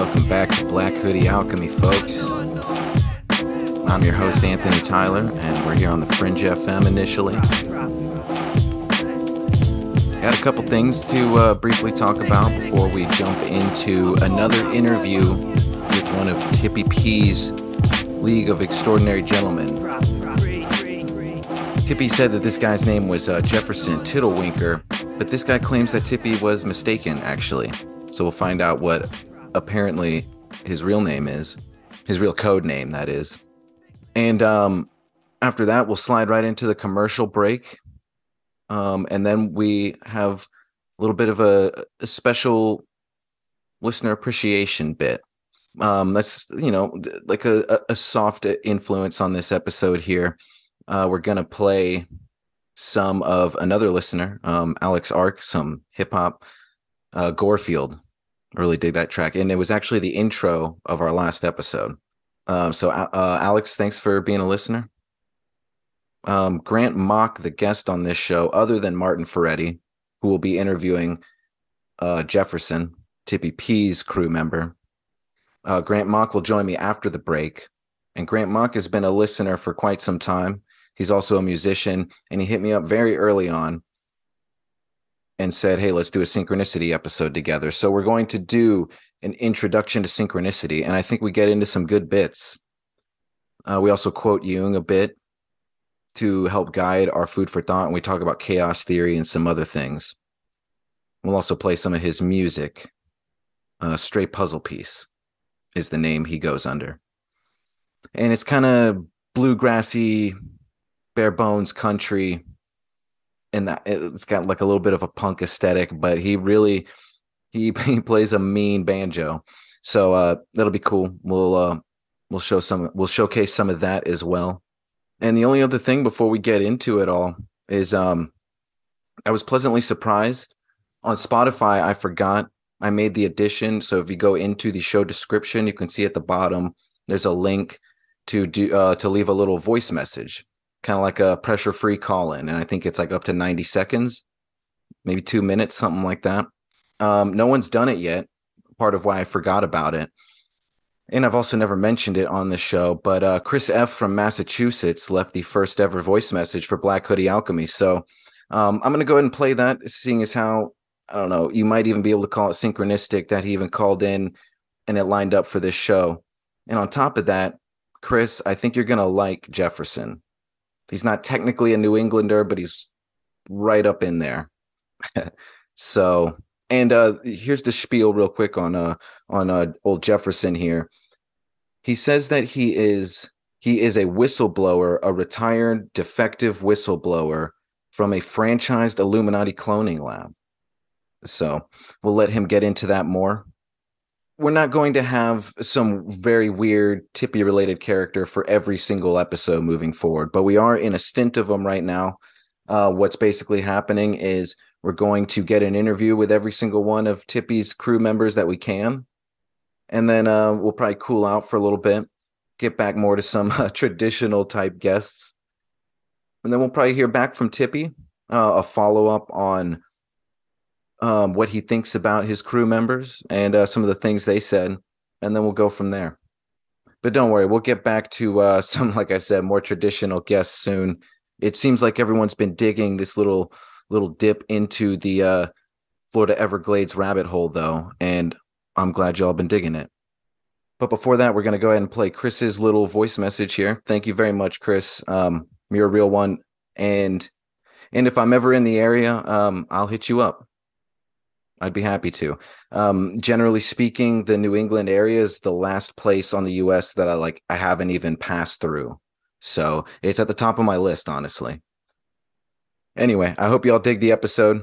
Welcome back to Black Hoodie Alchemy, folks. I'm your host, Anthony Tyler, and we're here on the Fringe FM initially. Got a couple things to uh, briefly talk about before we jump into another interview with one of Tippy P's League of Extraordinary Gentlemen. Tippy said that this guy's name was uh, Jefferson Tittlewinker, but this guy claims that Tippy was mistaken, actually. So we'll find out what apparently his real name is, his real code name, that is. And um, after that, we'll slide right into the commercial break. Um, and then we have a little bit of a, a special listener appreciation bit. Um, that's, you know, like a, a soft influence on this episode here. Uh, we're going to play some of another listener, um, Alex Arck, some hip hop, uh, Gorefield. Really dig that track. And it was actually the intro of our last episode. Um, so, uh, Alex, thanks for being a listener. Um, Grant Mock, the guest on this show, other than Martin Ferretti, who will be interviewing uh, Jefferson, Tippy P's crew member. Uh, Grant Mock will join me after the break. And Grant Mock has been a listener for quite some time. He's also a musician, and he hit me up very early on and said, Hey, let's do a synchronicity episode together. So we're going to do an introduction to synchronicity. And I think we get into some good bits. Uh, we also quote Jung a bit to help guide our food for thought. And we talk about chaos theory and some other things. We'll also play some of his music. Uh, Stray Puzzle Piece is the name he goes under. And it's kind of bluegrassy, bare bones country and that it's got like a little bit of a punk aesthetic, but he really he he plays a mean banjo. So uh that'll be cool. We'll uh we'll show some we'll showcase some of that as well. And the only other thing before we get into it all is um I was pleasantly surprised on Spotify I forgot I made the addition so if you go into the show description you can see at the bottom there's a link to do uh to leave a little voice message kind of like a pressure free call in. And I think it's like up to 90 seconds, maybe two minutes, something like that. Um, no one's done it yet. Part of why I forgot about it. And I've also never mentioned it on the show, but uh, Chris F from Massachusetts left the first ever voice message for Black Hoodie Alchemy. So um, I'm going to go ahead and play that, seeing as how, I don't know, you might even be able to call it synchronistic that he even called in and it lined up for this show. And on top of that, Chris, I think you're going to like Jefferson. He's not technically a New Englander, but he's right up in there. so, and uh here's the spiel real quick on uh on uh old Jefferson here. He says that he is he is a whistleblower, a retired defective whistleblower from a franchised Illuminati cloning lab. So, we'll let him get into that more we're not going to have some very weird tippy related character for every single episode moving forward but we are in a stint of them right now. Uh, what's basically happening is we're going to get an interview with every single one of tippy's crew members that we can and then uh, we'll probably cool out for a little bit get back more to some uh, traditional type guests and then we'll probably hear back from tippy uh, a follow-up on um, what he thinks about his crew members and uh, some of the things they said, and then we'll go from there. But don't worry, we'll get back to uh, some, like I said, more traditional guests soon. It seems like everyone's been digging this little little dip into the uh, Florida Everglades rabbit hole, though, and I'm glad y'all been digging it. But before that, we're going to go ahead and play Chris's little voice message here. Thank you very much, Chris. Um, you're a real one, and and if I'm ever in the area, um, I'll hit you up. I'd be happy to. Um, generally speaking, the New England area is the last place on the U.S. that I like. I haven't even passed through, so it's at the top of my list, honestly. Anyway, I hope y'all dig the episode.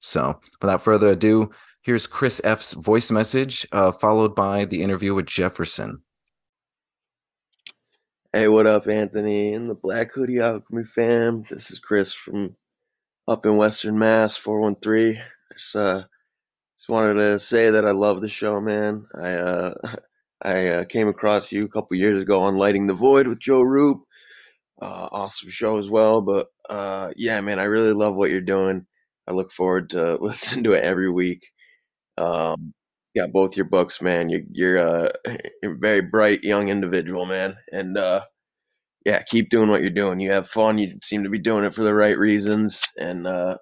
So, without further ado, here's Chris F's voice message, uh, followed by the interview with Jefferson. Hey, what up, Anthony and the Black Hoodie Alchemy fam? This is Chris from up in Western Mass, 413. It's uh just wanted to say that I love the show, man. I uh, I uh, came across you a couple years ago on Lighting the Void with Joe Rupe. Uh, awesome show as well. But uh, yeah, man, I really love what you're doing. I look forward to listening to it every week. Um, got both your books, man. You, you're uh, you're a very bright young individual, man, and uh, yeah, keep doing what you're doing. You have fun. You seem to be doing it for the right reasons, and uh,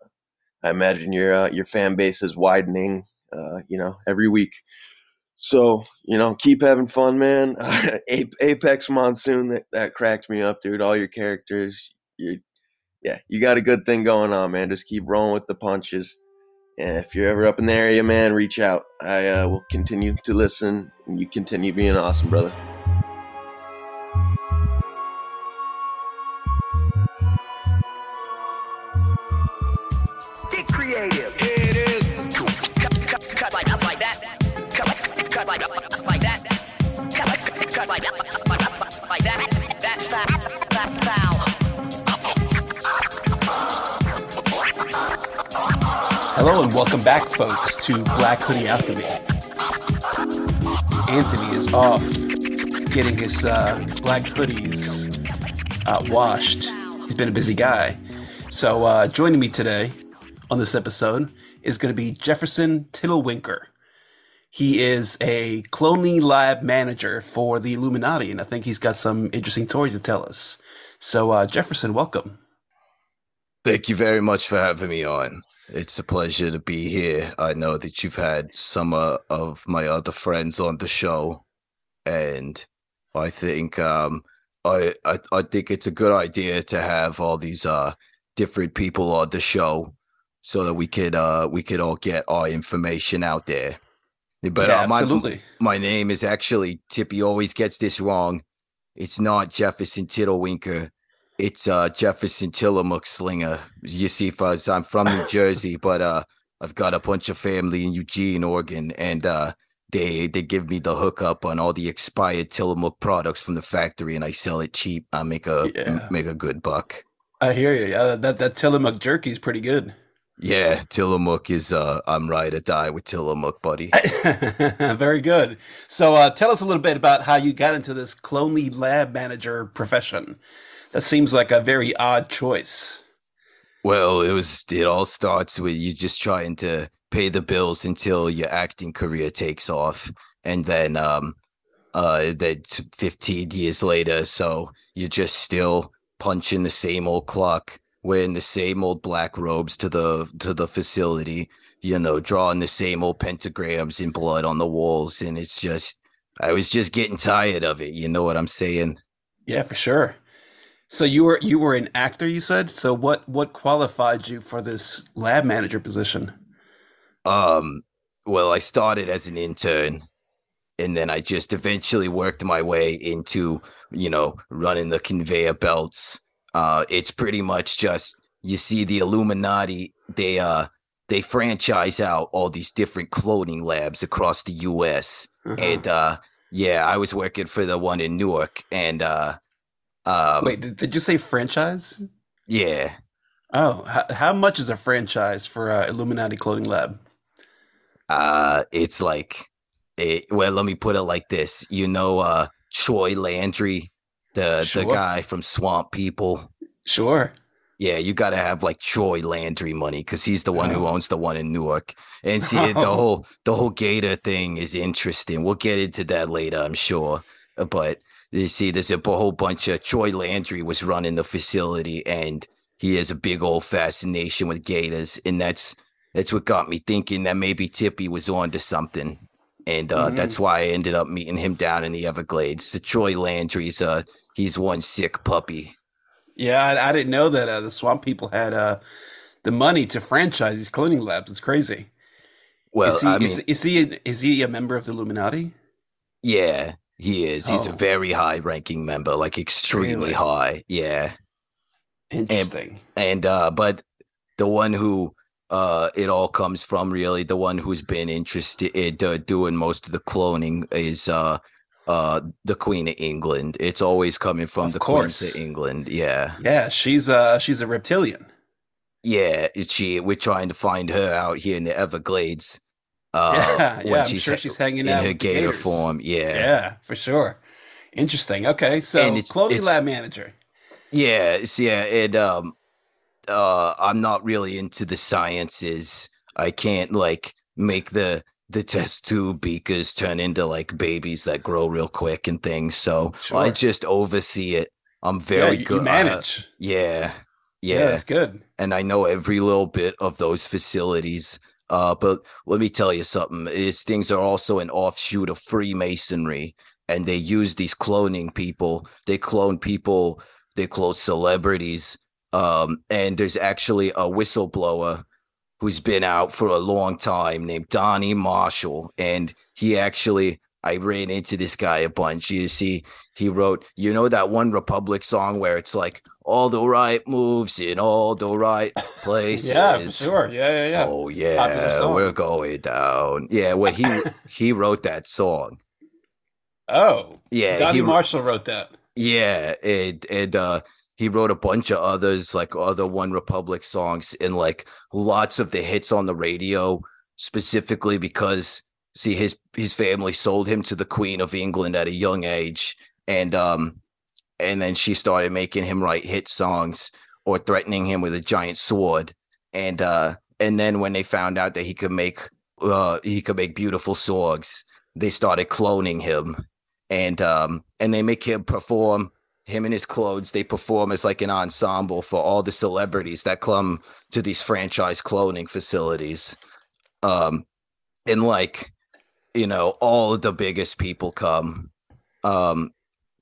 I imagine your uh, your fan base is widening, uh, you know, every week. So you know, keep having fun, man. Apex Monsoon, that that cracked me up, dude. All your characters, you, yeah, you got a good thing going on, man. Just keep rolling with the punches. And if you're ever up in the area, man, reach out. I uh, will continue to listen, and you continue being awesome, brother. Hello and welcome back, folks, to Black Hoodie Alchemy. Anthony is off getting his uh, black hoodies uh, washed. He's been a busy guy. So, uh, joining me today on this episode is going to be Jefferson Tittlewinker. He is a cloning lab manager for the Illuminati, and I think he's got some interesting stories to tell us. So, uh, Jefferson, welcome. Thank you very much for having me on. It's a pleasure to be here. I know that you've had some uh, of my other friends on the show, and I think um, I, I I think it's a good idea to have all these uh different people on the show so that we could uh we could all get our information out there. But Yeah, uh, my, absolutely. my name is actually Tippy always gets this wrong. It's not Jefferson Tittlewinker. It's uh Jefferson Tillamook Slinger. You see, Fuzz, I'm from New Jersey, but uh I've got a bunch of family in Eugene, Oregon, and uh they they give me the hookup on all the expired Tillamook products from the factory, and I sell it cheap. I make a Yeah. make a good buck. I hear you. Yeah, that that Tillamook jerky is pretty good. Yeah, Tillamook is uh I'm right or die with Tillamook, buddy. Very good. So, uh, tell us a little bit about how you got into this clonely lab manager profession. That seems like a very odd choice. Well, it was it all starts with you just trying to pay the bills until your acting career takes off. And then um uh then 15 years later, so you're just still punching the same old clock, wearing the same old black robes to the to the facility, you know, drawing the same old pentagrams in blood on the walls and it's just I was just getting tired of it, you know what I'm saying? Yeah, for sure. So you were you were an actor, you said. So what what qualified you for this lab manager position? Um, well, I started as an intern and then I just eventually worked my way into, you know, running the conveyor belts. Uh, it's pretty much just you see the Illuminati, they uh they franchise out all these different cloning labs across the US. Uh-huh. And uh yeah, I was working for the one in Newark and uh um Wait, did, did you say franchise? yeah. Oh, how, how much is a franchise for uh, Illuminati Clothing Lab? Uh, it's like, it, well, let me put it like this. You know, uh, Troy Landry, the Sure. the guy from Swamp People. Sure. Yeah, you got to have like Troy Landry money because he's the one who Oh. owns the one in Newark. And see, the Oh. whole the whole Gator thing is interesting. We'll get into that later, I'm sure. But you see, there's a whole bunch of Troy Landry was running the facility, and he has a big old fascination with Gators, and that's that's what got me thinking that maybe Tippy was on to something. And uh, Mhm. that's why I ended up meeting him down in the Everglades. So Troy Landry's uh he's one sick puppy. Yeah, I, I didn't know that uh, the Swamp People had uh, the money to franchise these cloning labs. It's crazy. Well, is he, I mean, is, is he is he a member of the Illuminati? Yeah, he is. He's a Oh. very high ranking member, like extremely Really? high. Yeah. Interesting. And and uh but the one who uh it all comes from really the one who's been interested in uh, doing most of the cloning is uh uh the Queen of England. It's always coming from Of the course. of England. Yeah. yeah, she's uh she's a reptilian. Yeah, it's she we're trying to find her out here in the Everglades. Uh yeah, yeah. I'm sure ha- she's hanging out in out her gator gators. form. Yeah. Yeah, for sure. Interesting. Okay, so it's- cloning it's- lab manager. Yeah, it's, yeah, and um uh I'm not really into the sciences. I can't like make the the test tube beakers turn into like babies that grow real quick and things. So I just oversee it. I'm yeah, very you, good. you uh, manage. yeah, yeah. yeah, that's good. and I know every little bit of those facilities. Uh, but let me tell you something: is things are also an offshoot of Freemasonry, and they use these cloning people. They clone people. They clone celebrities. Um, and there's actually a whistleblower who's been out for a long time named Donnie Marshall, and he actually. I ran into this guy a bunch. You see, he wrote, you know, that OneRepublic song where it's like all the right moves in all the right places. Yeah, for sure. Yeah, yeah, yeah. Oh yeah, we're going down. Yeah, well he he wrote that song. Oh, Yeah, Donnie he, Marshall wrote that. yeah, and and uh he wrote a bunch of others like other OneRepublic songs and like lots of the hits on the radio specifically because see his his family sold him to the Queen of England at a young age and um and then she started making him write hit songs or threatening him with a giant sword. And uh and then when they found out that he could make uh he could make beautiful songs they started cloning him. And um and they make him perform him in his clothes they perform as like an ensemble for all the celebrities that come to these franchise cloning facilities. Um and like you know all the biggest people come um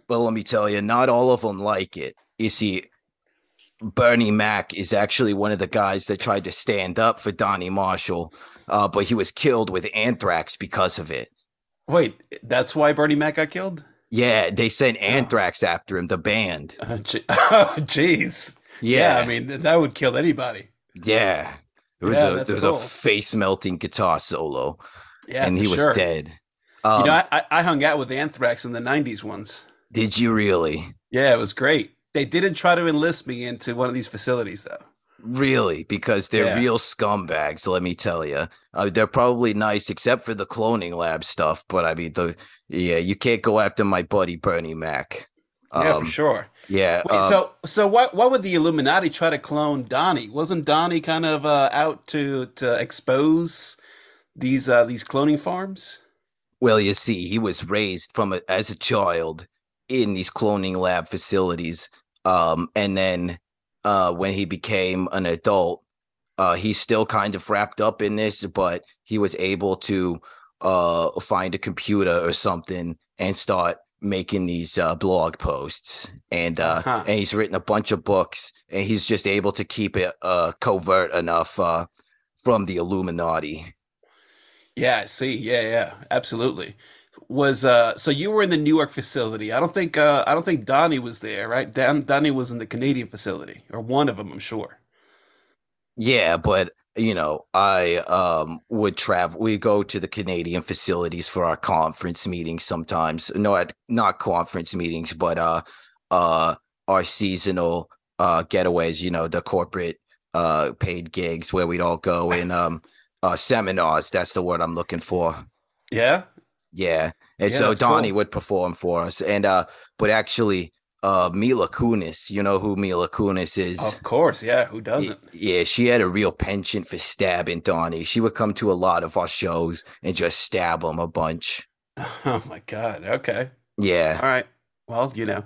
but let me tell you not all of them like it you see bernie mac is actually one of the guys that tried to stand up for donnie marshall uh, but he was killed with anthrax because of it Wait, that's why Bernie Mac got killed? yeah, they sent anthrax after him, the band. Uh, je- oh, jeez. Yeah, I mean, that would kill anybody. yeah. It was Yeah, a there was cool. a face melting guitar solo, Yeah, and he was sure. dead. Um, you know, I, I- I hung out with Anthrax in the '90s once. did you really? Yeah, it was great. They didn't try to enlist me into one of these facilities, though. Really? Because they're Yeah. real scumbags. Let me tell you, uh, they're probably nice except for the cloning lab stuff. But I mean, the yeah, you can't go after my buddy Bernie Mac. yeah, Um, for sure. Yeah. Wait, um, so so why why would the Illuminati try to clone Donnie? Wasn't Donnie kind of uh, out to to expose these uh, these cloning farms? Well, you see, he was raised from a, as a child in these cloning lab facilities, um, and then uh, when he became an adult, uh, he's still kind of wrapped up in this, but he was able to uh, find a computer or something and start making these uh, blog posts, and uh, Uh-huh. and he's written a bunch of books, and he's just able to keep it uh, covert enough uh, from the Illuminati. Yeah, I see. Yeah, yeah, absolutely. Was uh so you were in the New York facility. I don't think uh I don't think Donnie was there, right? Dan Donnie was in the Canadian facility or one of them, I'm sure. Yeah, but you know, I um would travel. We go to the Canadian facilities for our conference meetings sometimes. No, at- not conference meetings, but uh, uh, our seasonal uh getaways. You know, the corporate uh paid gigs where we'd all go and um uh seminars. That's the word I'm looking for. Yeah? Yeah. And Yeah, so Donnie cool. would perform for us. And uh but actually uh Mila Kunis, you know who Mila Kunis is? Of course, yeah, who doesn't? Yeah, she had a real penchant for stabbing Donnie. She would come to a lot of our shows and just stab him a bunch. Oh my god. Okay. Yeah. All right. Well, you know.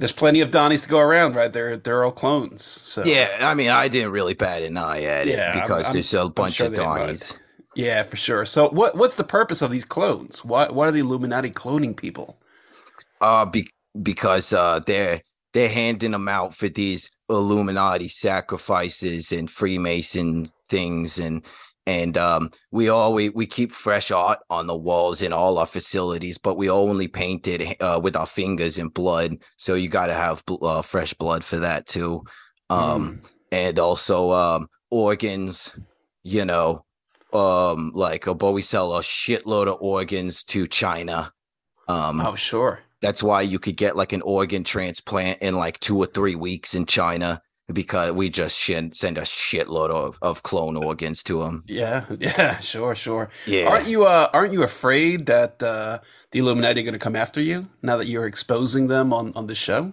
There's plenty of Donnies to go around, right? They're they're all clones. So Yeah, I mean, I didn't really bat an eye at it Yeah, because I'm- there's a bunch sure of they didn't mind. Donnies. Yeah, for sure. So what what's the purpose of these clones? Why why are the Illuminati cloning people? Uh, be- because uh, they're they're handing them out for these Illuminati sacrifices and Freemason things, and and um, we always we keep fresh art on the walls in all our facilities, but we only paint it uh, with our fingers in blood. So you got to have bl- uh, fresh blood for that too, um, and also um, organs. You know, um, like uh, but we sell a shitload of organs to China. Um, Oh, sure. that's why you could get like an organ transplant in like two or three weeks in China because we just send a shitload of, of clone organs to them. Yeah, yeah, sure, sure. Yeah. Aren't you uh aren't you afraid that uh the Illuminati are going to come after you now that you're exposing them on on the show?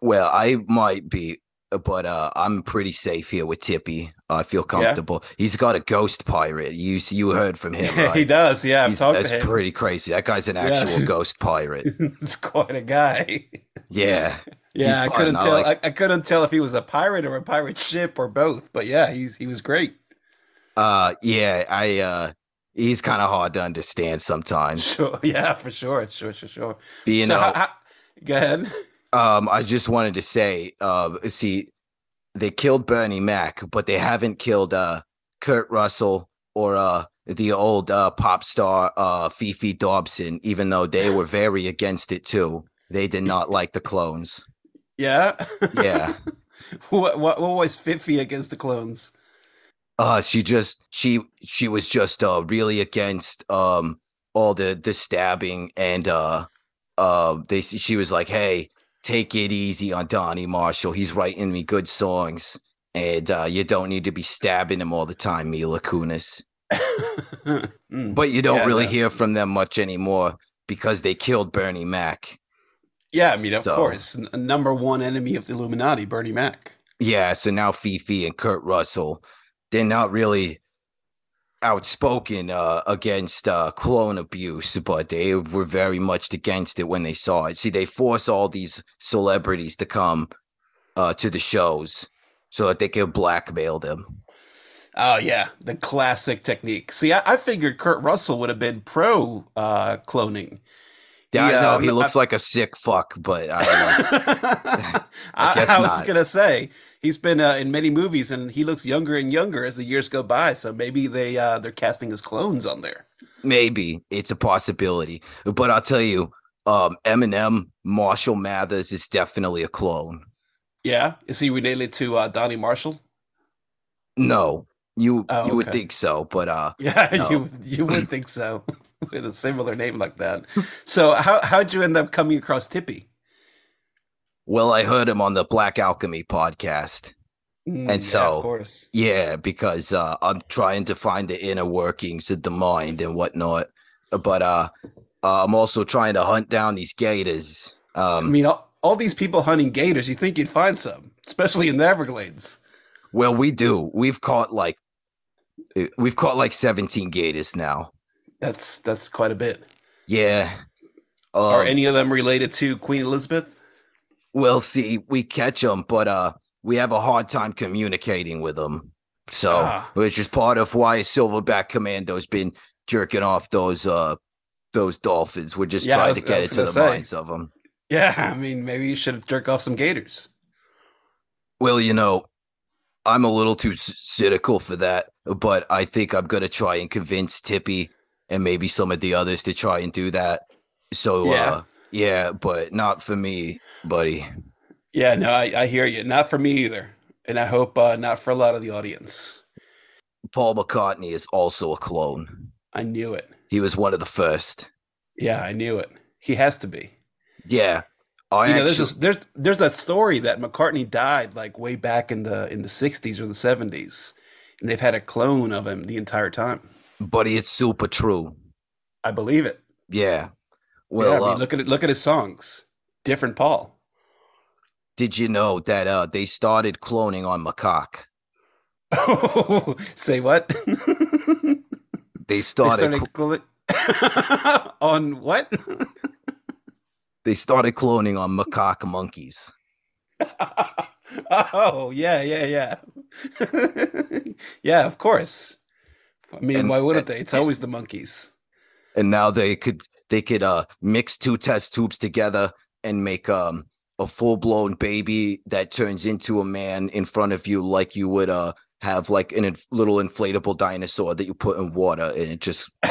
Well, I might be but uh, I'm pretty safe here with Tippy. I feel comfortable. He's got a ghost pirate. You you heard from him, right? he does. Yeah, I've talked that's to him. pretty crazy. That guy's an Yes. actual ghost pirate. it's quite a guy. Yeah. Yeah, I couldn't tell. like- I, I couldn't tell if he was a pirate or a pirate ship or both. But yeah, he's he was great. Uh yeah, I uh he's kind of hard to understand sometimes. Sure. Yeah, for sure. Sure. Sure. Sure. You so know, how, how, go ahead. um I just wanted to say uh see they killed Bernie Mac, but they haven't killed uh Kurt Russell or uh the old uh pop star uh Fefe Dobson even though they were very against it too. They did not like the clones. Yeah. Yeah. what, what what was Fefe against the clones? uh she just she she was just uh really against um all the the stabbing and uh uh they she was like hey take it easy on donnie marshall he's writing me good songs and uh you don't need to be stabbing him all the time mila kunis Mm. but you don't Yeah, really hear from them much anymore because they killed bernie mac yeah, I mean, of So- course, n- number one enemy of the Illuminati, Bernie Mac. Yeah, so now Fefe and Kurt Russell, they're not really outspoken uh, against uh, clone abuse, but they were very much against it when they saw it. See, they force all these celebrities to come uh, to the shows so that they could blackmail them. Oh yeah, the classic technique. See, I, I figured Kurt Russell would have been pro uh, cloning. Yeah, I know he no, looks like a sick fuck, but I don't know. I, guess I was not. gonna say he's been uh, in many movies and he looks younger and younger as the years go by. So maybe they uh, they're casting his clones on there. Maybe it's a possibility, but I'll tell you, um, Eminem, Marshall Mathers is definitely a clone. Yeah, is he related to uh, Donnie Marshall? No, you Oh, you would think so, but uh, Yeah, No. you you would think so with a similar name like that. So how how'd you end up coming across Tippy? well, I heard him on the Black Alchemy podcast. Mm, And yeah, so- of course, Yeah, because uh, I'm trying to find the inner workings of the mind and whatnot. But uh, uh, I'm also trying to hunt down these gators. I Um, mean, all, all these people hunting gators, you think you'd find some, especially in the Everglades. well, we do. We've caught like we've caught like 17 gators now. That's that's quite a bit. Yeah. Are Um, any of them related to Queen Elizabeth? We'll see. We catch them, but uh, we have a hard time communicating with them. So, Ah. which is part of why Silverback Commando's been jerking off those uh those dolphins. We're just Yeah, trying was- to get it to the say. minds of them. Yeah, I mean, maybe you should jerk off some gators. Well, you know, I'm a little too c- cynical for that, but I think I'm gonna try and convince Tippy and maybe some of the others to try and do that. So, Yeah. uh, yeah, but not for me, buddy. Yeah, no, I, I hear you. Not for me either, and I hope uh, not for a lot of the audience. Paul McCartney is also a clone. I knew it. He was one of the first. Yeah, I knew it. He has to be. Yeah. I you know, actually, there's this, there's there's that story that McCartney died like way back in the in the 60s or the 70s, and they've had a clone of him the entire time. Buddy, it's super true. I believe it. Yeah. yeah, Well, I mean, uh, look at it. Look at his songs. Different Paul. did you know that uh, they started cloning on macaque? Oh, say what? They They started. started cl- on what? they started cloning on macaque monkeys. oh yeah, yeah, yeah, yeah. Of course. I mean, And- why wouldn't they? It's always the monkeys. and now they could they could uh mix two test tubes together and make um a full blown baby that turns into a man in front of you like you would uh have like an inf- little inflatable dinosaur that you put in water and it just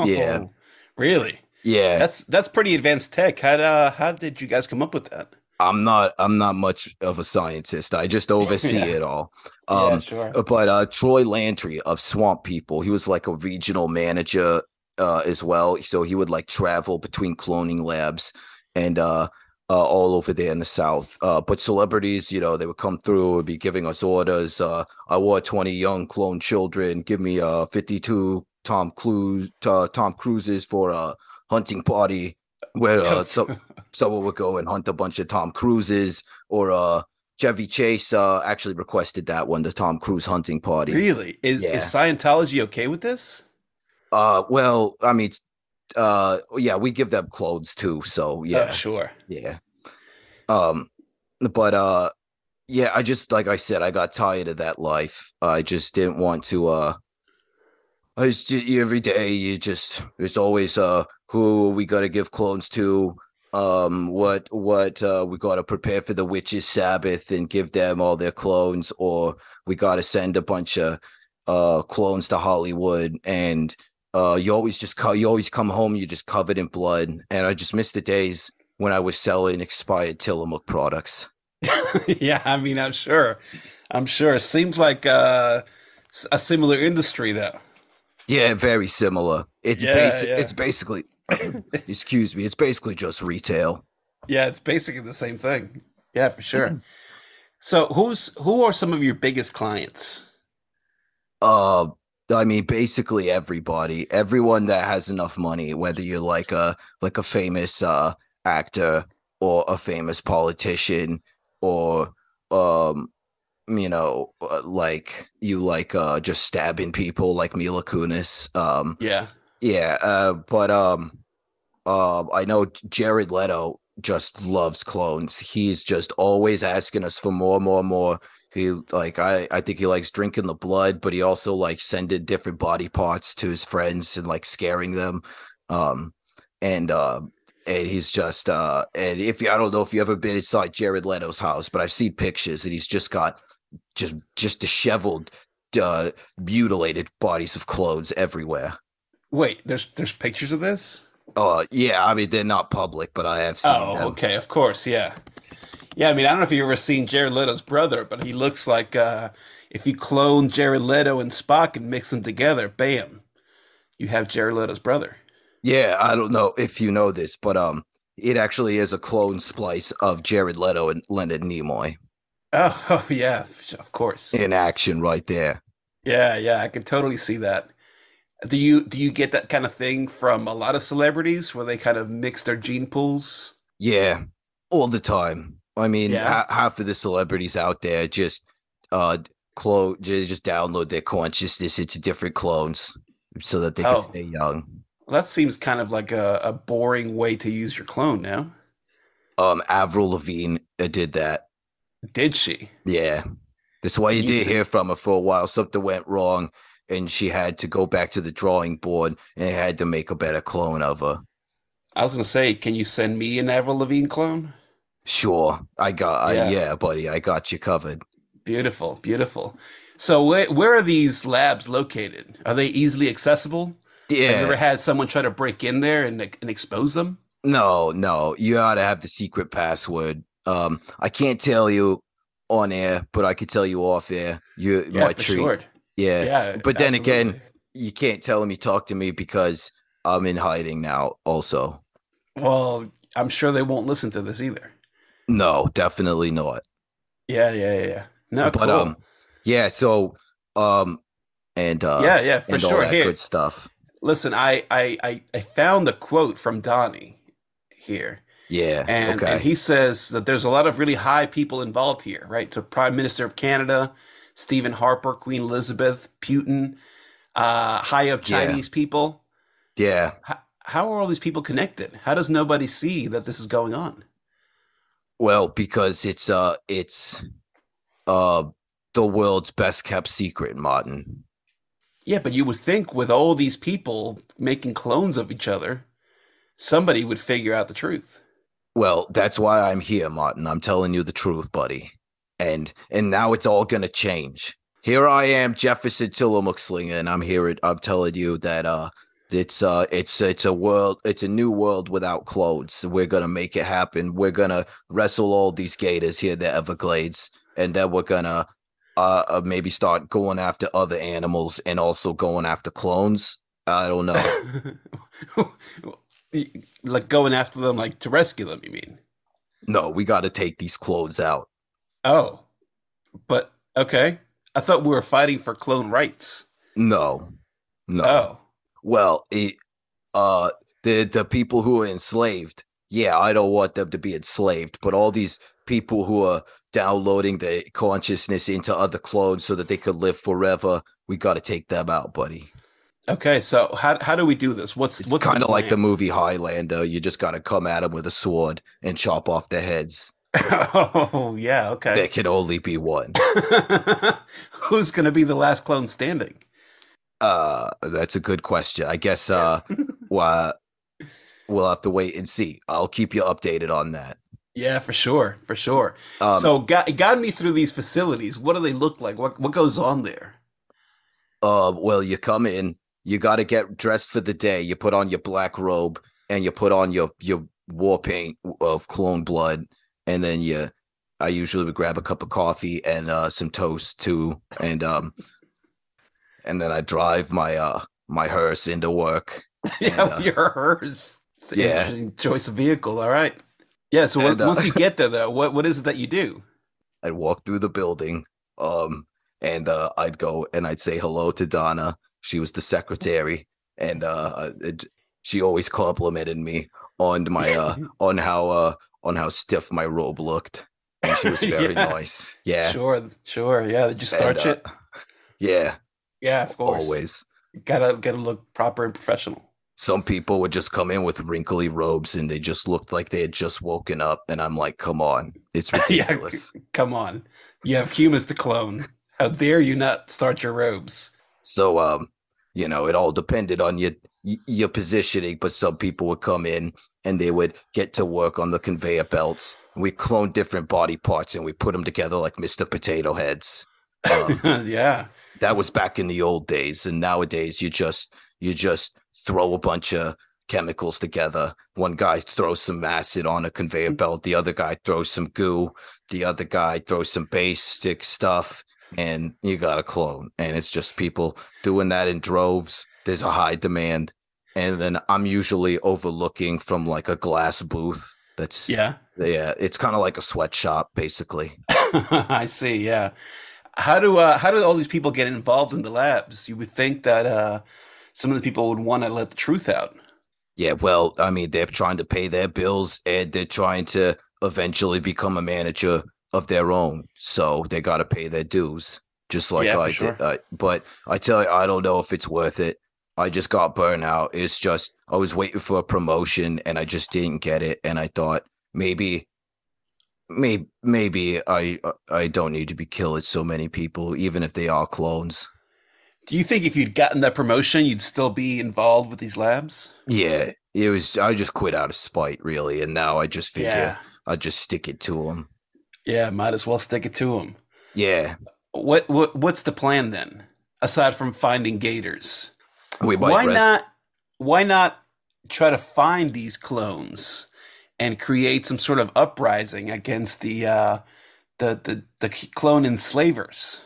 Yeah. Oh, really? yeah That's that's pretty advanced tech. How uh, how did you guys come up with that? I'm not i'm not much of a scientist. I just oversee Yeah. it all. Yeah, um sure. but uh troy landry of swamp people he was like a regional manager uh as well. So he would like travel between cloning labs and uh uh, all over there in the south. Uh but celebrities you know they would come through would be giving us orders uh i want 20 young clone children. Give me uh 52 tom cruise uh, tom cruises for a hunting party. Where uh, so, someone would go and hunt a bunch of tom cruises or uh Chevy Chase uh, actually requested that one, the Tom Cruise hunting party. Really? Is, Yeah. is Scientology okay with this? Uh, well, I mean, it's- uh, yeah, we give them clothes too, so Oh, yeah, sure. yeah. Um, but uh, yeah, I just like I said, I got tired of that life. I just didn't want to. Uh, I just every day you just it's always uh who we got to give clones to. Um, what what uh we got to prepare for the witches' Sabbath and give them all their clones, or we got to send a bunch of uh clones to Hollywood and uh you always just co- you always come home you just covered in blood and I just miss the days when I was selling expired Tillamook products. yeah, I mean, I'm sure. I'm sure. It seems like uh, s- a similar industry, though. Yeah, very similar. It's Yeah, basic yeah. it's basically excuse me, it's basically just retail. Yeah, it's basically the same thing. Yeah, for sure. so, who's who are some of your biggest clients? Uh I mean basically everybody, everyone that has enough money, whether you're like a like a famous uh actor or a famous politician or um you know uh, like you like uh just stabbing people like Mila Kunis um Yeah. Yeah, uh, but um, uh, I know Jared Leto just loves clones. He's just always asking us for more, more, more. He like I I think he likes drinking the blood, but he also likes sending different body parts to his friends and like scaring them. Um, and uh, and he's just uh, and if you I don't know if you ever been inside Jared Leto's house, but I've seen pictures and he's just got just just disheveled, uh, mutilated bodies of clones everywhere. Wait, there's there's pictures of this? Uh, yeah, I mean they're not public, but I have seen Oh, them. okay, of course, yeah. Yeah, I mean, I don't know if you've ever seen Jared Leto's brother, but he looks like uh, if you clone Jared Leto and Spock and mix them together, bam, you have Jared Leto's brother. Yeah, I don't know if you know this, but um, it actually is a clone splice of Jared Leto and Leonard Nimoy Oh, oh yeah, of course. in action right there. Yeah, yeah, I can totally see that. Do you do you get that kind of thing from a lot of celebrities where they kind of mix their gene pools? Yeah, all the time. I mean, Yeah. ha- half of the celebrities out there just uh clone just, download their consciousness into different clones so that they can Oh. stay young. Well, that seems kind of like a, a boring way to use your clone now. Um, Avril Lavigne uh, did that. Did she? Yeah. That's why you you did hear from her for a while. Something went wrong and she had to go back to the drawing board and had to make a better clone of her. I was gonna say, can you send me an Avril Lavigne clone? Sure. I got Yeah. I, yeah, buddy, I got you covered. Beautiful, beautiful. So where where are these labs located? Are they easily accessible? Have you Yeah. ever had someone try to break in there and and expose them? No, no. You ought to have the secret password. Um, I can't tell you on air, but I could tell you off air. You Yeah, my for treat. sure. Yeah. Yeah, But then again. You can't tell him you talk to me because I'm in hiding now also. well, I'm sure they won't listen to this either. No, definitely not. Yeah, yeah, yeah, yeah. No, but cool. um yeah so um and uh yeah, yeah, for sure. Here, good stuff listen, I, I, I, I found a quote from Donnie here, yeah and okay and he says that there's a lot of really high people involved here, right? So Prime Minister of Canada, Stephen Harper, Queen Elizabeth, Putin, uh, high up Yeah. Chinese people. yeah How, how are all these people connected? How does nobody see that this is going on? well because it's uh it's uh the world's best kept secret martin Yeah, but you would think with all these people making clones of each other, somebody would figure out the truth. well that's why i'm here martin i'm telling you the truth buddy and and now it's all gonna change. Here i am jefferson tillamook slinger and i'm here at- i'm telling you that uh it's uh it's it's a world it's a new world without clothes we're gonna make it happen. We're gonna wrestle all these gators here the everglades and then we're gonna uh, uh maybe start going after other animals and also going after clones. I don't know. Like going after them, like to rescue them, you mean? no we gotta take these clones out Oh, but okay. I thought we were fighting for clone rights. no no Oh, well it uh the the people who are enslaved yeah, I don't want them to be enslaved, but all these people who are downloading the consciousness into other clones so that they could live forever, we got to take them out, buddy. Okay, so how how do we do this? What's It's what's kind of like the movie Highlander. You just got to come at them with a sword and chop off their heads. Oh yeah, okay. There can only be one. Who's gonna be the last clone standing? Uh, that's a good question. I guess uh, well, we'll have to wait and see. I'll keep you updated on that. Yeah, for sure, for sure. Um, so, guide, guide me through these facilities. What do they look like? What what goes on there? Uh, well, you come in, you got to get dressed for the day. You put on your black robe and you put on your your war paint of clone blood, and then you. I usually would grab a cup of coffee and uh, some toast too, and um, and then I drive my uh my hearse into work. yeah, uh, your an yeah. interesting choice of vehicle. All right. Yeah. So, And, uh, once you get there, though, what what is it that you do? I'd walk through the building, um, and uh, I'd go and I'd say hello to Donna. She was the secretary, and uh, it, she always complimented me on my uh, on how uh, on how stiff my robe looked, and she was very Yeah. nice. Yeah, Sure, sure. Yeah. Did you And, starch uh, it? Yeah, Yeah, of course. always. Gotta gotta look proper and professional. Some people would just come in with wrinkly robes, and they just looked like they had just woken up. And I'm like, come on, it's Yeah, ridiculous. Come on. You have humans to clone. How dare you not start your robes? So um, you know, it all depended on your your positioning, but some people would come in and they would get to work on the conveyor belts. We cloned different body parts and we put them together like Mr. Potato Heads. Um, yeah. that was back in the old days, and nowadays you just you just throw a bunch of chemicals together. One guy throws some acid on a conveyor belt, the other guy throws some goo, the other guy throws some basic stuff, and you got a clone. And it's just people doing that in droves. There's a high demand. And then I'm usually overlooking from like a glass booth. That's yeah, Yeah. it's kind of like a sweatshop, basically. I see. Yeah. How do uh, how do all these people get involved in the labs? You would think that uh, some of the people would want to let the truth out. Yeah, well, I mean, they're trying to pay their bills and they're trying to eventually become a manager of their own. So they got to pay their dues, just like Yeah, I sure. did. Uh, but I tell you, I don't know if it's worth it. I just got burnt out. It's just, I was waiting for a promotion and I just didn't get it. And I thought maybe, maybe, maybe I, I don't need to be killing so many people, even if they are clones. Do you think if you'd gotten that promotion, you'd still be involved with these labs? Yeah, it was, I just quit out of spite, really. And now I just figure. Yeah. I'll just stick it to them. Yeah. Might as well stick it to them. Yeah, What what what's the plan then? Aside from finding gators, might why res- not? Why not try to find these clones and create some sort of uprising against the uh, the the the clone enslavers?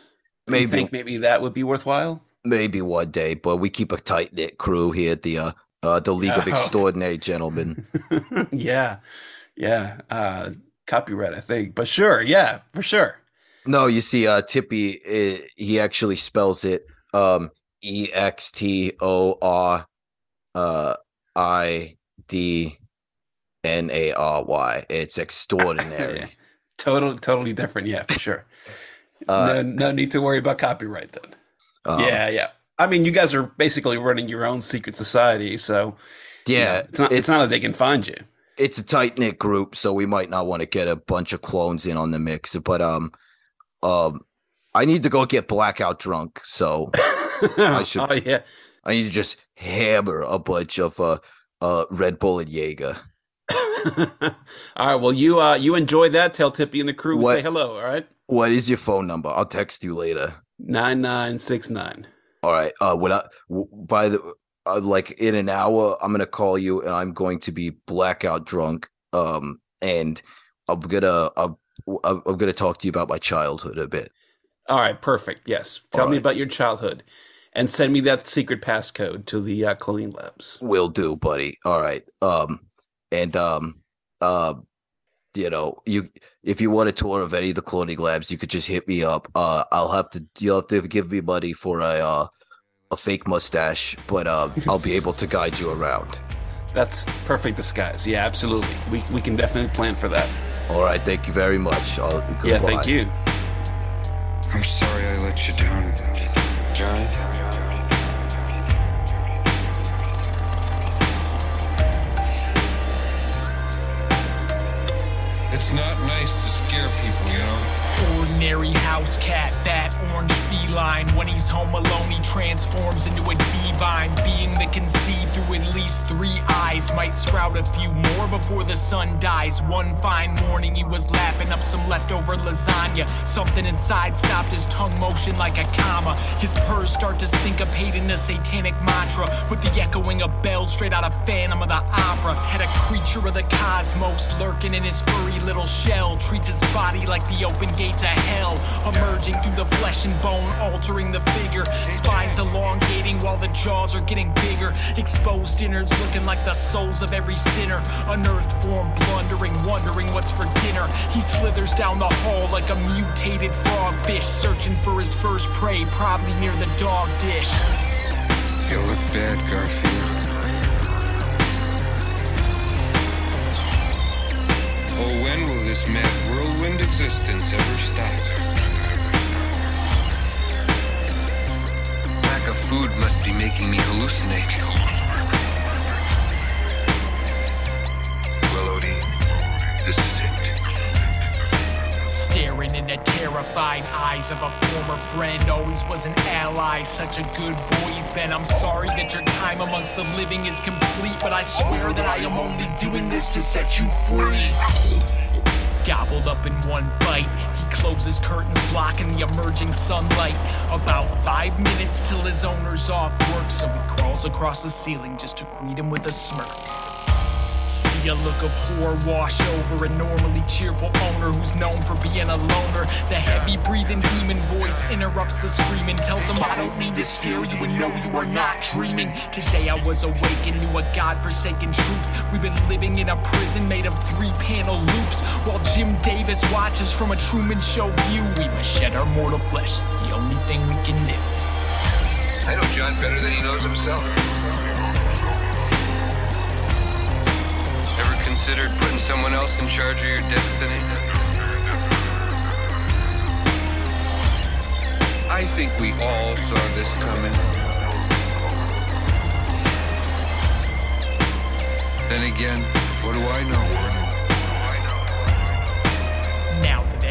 Do you Maybe. think maybe that would be worthwhile? maybe one day, but we keep a tight knit crew here at the uh, uh the League of Oh. Extraordinary Gentlemen. yeah, yeah. Uh, copyright, I think, but sure, yeah, for sure. no, you see, uh, Tippy, uh, he actually spells it um E X T O R uh I D N A R Y. It's extraordinary. Totally, totally different. Yeah, for sure. Uh, no, no need to worry about copyright then. um, yeah, yeah. I mean, you guys are basically running your own secret society, so you know, yeah. it's not. It's, not that they can find you. it's a tight knit group, so we might not want to get a bunch of clones in on the mix. But um, um, I need to go get blackout drunk, so I should- Oh yeah. I need to just hammer a bunch of uh, uh, Red Bull and Jaeger. all right. Well, you uh, you enjoy that. Tell Tippy and the crew What- say hello. All right. What is your phone number? I'll text you later. Nine nine six nine. All right. Uh, when I w- by the uh, like in an hour, I'm gonna call you, and I'm going to be blackout drunk. Um, and I'm gonna I'm, I'm I'm gonna talk to you about my childhood a bit. All right. Perfect. Yes. Tell All me right. about your childhood, and send me that secret passcode to the uh, cloning labs. Will do, buddy. All right. Um, and um, uh, you know, you if you want a tour of any of the cloning labs, you could just hit me up. Uh, I'll have to you'll have to give me money for a uh, a fake mustache, but uh, I'll be able to guide you around. That's perfect disguise. Yeah, absolutely. We, we can definitely plan for that. All right, thank you very much. I'll, Yeah, thank you. I'm sorry I let you down, John. Ordinary house cat, that orange feline. When he's home alone, he transforms into a divine being that can see through at least three eyes. Might sprout a few more before the sun dies. One fine morning, he was lapping up some leftover lasagna. Something inside stopped his tongue motion like a comma. His purrs start to syncopate in a satanic mantra with the echoing of bells straight out of Phantom of the Opera. Had a creature of the cosmos lurking in his furry little shell. Treats his body like the open gates of hell. Emerging through the flesh and bone, altering the figure. Spines elongating while the jaws are getting bigger. Exposed innards looking like the souls of every sinner. Unearthed form blundering, wondering what's for dinner. He slithers down the hall like a mutated frogfish, searching for his first prey, probably near the dog dish. You look bad, Garfield. Oh, when will this mad whirlwind existence ever stop? Lack of food must be making me hallucinate. Well, Odie, this is it. Staring in the terrified eyes of a former friend, always was an ally, such a good boy he's been. I'm sorry that your time amongst the living is complete, but I swear that I am only doing this to set you free. Gobbled up in one bite, closes curtains, blocking the emerging sunlight. About five minutes till his owner's off work, so he crawls across the ceiling just to greet him with a smirk. See a look of horror wash over a normally cheerful owner who's known for being a loner. The heavy breathing demon voice interrupts the screaming, tells him, I don't mean to scare you and no, you are not dreaming. Today I was awakened to a godforsaken truth. We've been living in a prison made of three panel loops while Jim Davis watches from a Truman Show view. We must shed our mortal flesh, it's the only thing we can do. I know John better than he knows himself. Considered putting someone else in charge of your destiny? I think we all saw this coming. Then again, what do I know?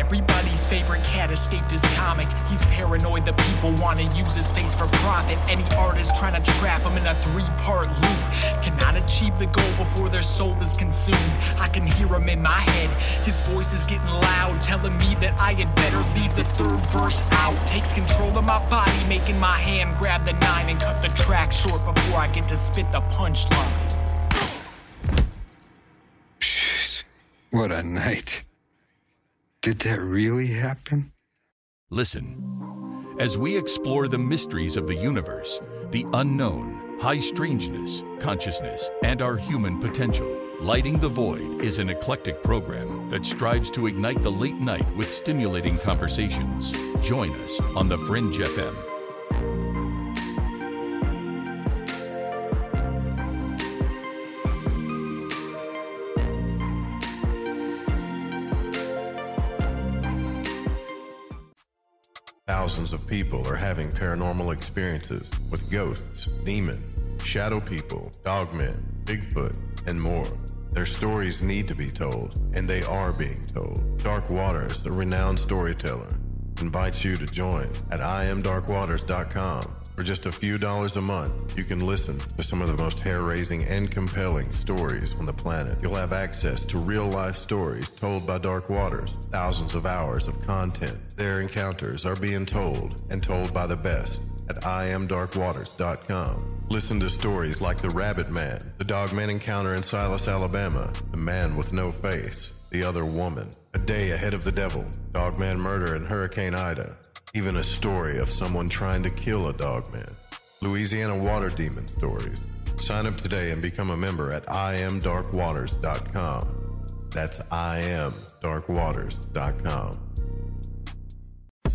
Everybody's favorite cat escaped his comic, he's paranoid that people want to use his face for profit. Any artist trying to trap him in a three part loop cannot achieve the goal before their soul is consumed. I can hear him in my head. His voice is getting loud, telling me that I had better leave the third verse out. Takes control of my body, making my hand grab the nine and cut the track short before I get to spit the punchline. What a night. Did that really happen? Listen as we explore the mysteries of the universe, the unknown, high strangeness, consciousness, and our human potential. Lighting the Void is an eclectic program that strives to ignite the late night with stimulating conversations. Join us on The Fringe FM. Thousands of people are having paranormal experiences with ghosts, demons, shadow people, dogmen, Bigfoot, and more. Their stories need to be told, and they are being told. Dark Waters, a renowned storyteller, invites you to join at imdarkwaters.com. For just a few dollars a month, you can listen to some of the most hair raising and compelling stories on the planet. You'll have access to real life stories told by Dark Waters, thousands of hours of content. Their encounters are being told and told by the best at imdarkwaters.com. Listen to stories like The Rabbit Man, the Dogman encounter in Silas, Alabama, The Man with No Face, The Other Woman, A Day Ahead of the Devil, Dogman Murder in Hurricane Ida, even a story of someone trying to kill a dogman. Louisiana Water Demon Stories. Sign up today and become a member at imdarkwaters.com. That's imdarkwaters.com.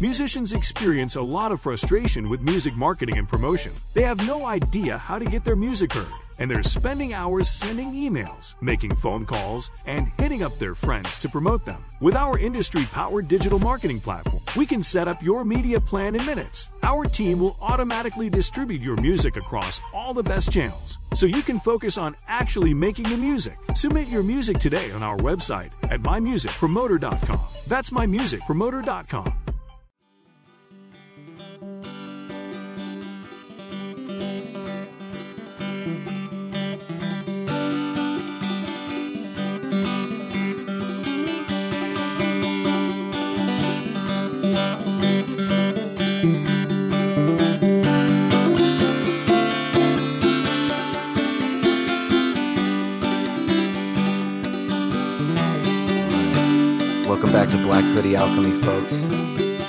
Musicians experience a lot of frustration with music marketing and promotion. They have no idea how to get their music heard, and they're spending hours sending emails, making phone calls, and hitting up their friends to promote them. With our industry powered digital marketing platform, we can set up your media plan in minutes. Our team will automatically distribute your music across all the best channels so you can focus on actually making the music. Submit your music today on our website at mymusicpromoter.com. That's mymusicpromoter.com. Alchemy, folks.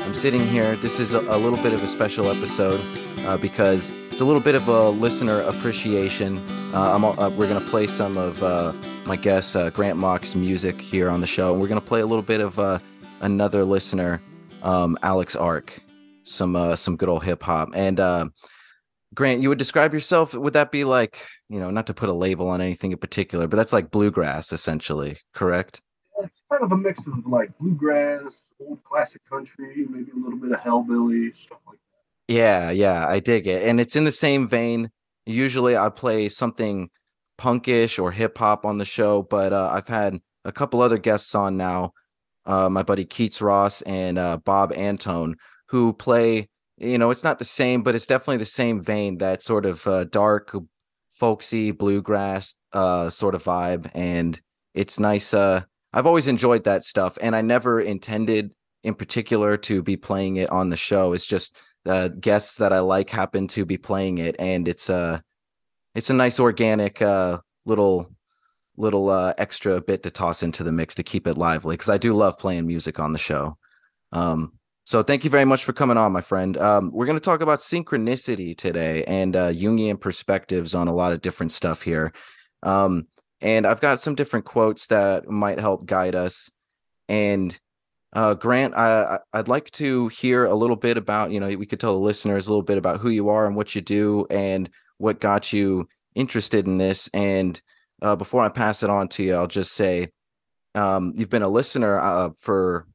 I'm sitting here. This is a, a little bit of a special episode uh, because it's a little bit of a listener appreciation. Uh, uh, we're going to play some of uh, my guest uh, Grant Mock's music here on the show, and we're going to play a little bit of uh, another listener, um, Alex Arck, some some good old hip hop. And Grant, you would describe yourself? Would that be like you know, not to put a label on anything in particular, but that's like bluegrass, essentially, correct? It's kind of a mix of like bluegrass, old classic country, maybe a little bit of hellbilly stuff like that. Yeah, yeah, I dig it. And it's in the same vein. Usually I play something punkish or hip hop on the show, but uh, I've had a couple other guests on now. Uh, my buddy Keats Ross and uh, Bob Antone, who play, you know, it's not the same, but it's definitely the same vein, that sort of uh, dark, folksy, bluegrass uh, sort of vibe. And it's nice. Uh, I've always enjoyed that stuff, and I never intended in particular to be playing it on the show. It's just the guests that I like happen to be playing it, and it's a it's a nice organic uh, little little uh, extra bit to toss into the mix to keep it lively because I do love playing music on the show. Um, so thank you very much for coming on, my friend. Um, we're going to talk about synchronicity today and uh, Jungian perspectives on a lot of different stuff here. Um, and I've got some different quotes that might help guide us. And uh, Grant, I, I'd like to hear a little bit about, you know, we could tell the listeners a little bit about who you are and what you do and what got you interested in this. And uh, before I pass it on to you, I'll just say um, you've been a listener uh, for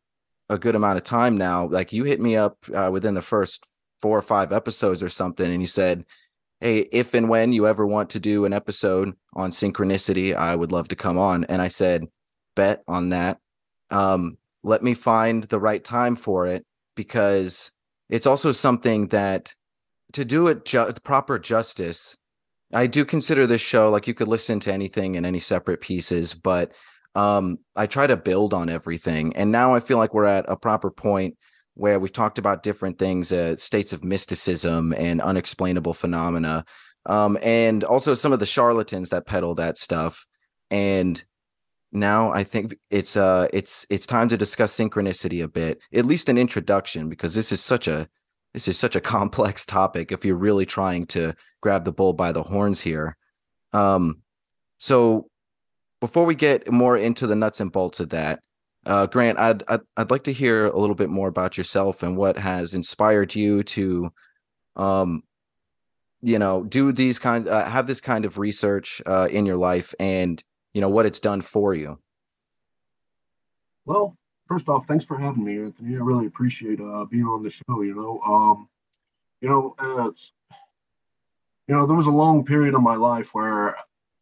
a good amount of time now. Like you hit me up uh, within the first four or five episodes or something, and you said, hey, if and when you ever want to do an episode on synchronicity, I would love to come on. And I said, bet on that. Um, let me find the right time for it because it's also something that to do it ju- proper justice. I do consider this show like you could listen to anything in any separate pieces, but um, I try to build on everything. And now I feel like we're at a proper point where we've talked about different things, uh, states of mysticism and unexplainable phenomena, um, and also some of the charlatans that peddle that stuff. And now I think it's uh it's it's time to discuss synchronicity a bit, at least an introduction, because this is such a this is such a complex topic. If you're really trying to grab the bull by the horns here, um, so before we get more into the nuts and bolts of that, uh, Grant, I'd, I'd, I'd like to hear a little bit more about yourself and what has inspired you to, um, you know, do these kind, uh, have this kind of research uh, in your life, and you know what it's done for you. Well, first off, thanks for having me, Anthony. I really appreciate uh, being on the show. You know, um, you know, uh, you know, there was a long period of my life where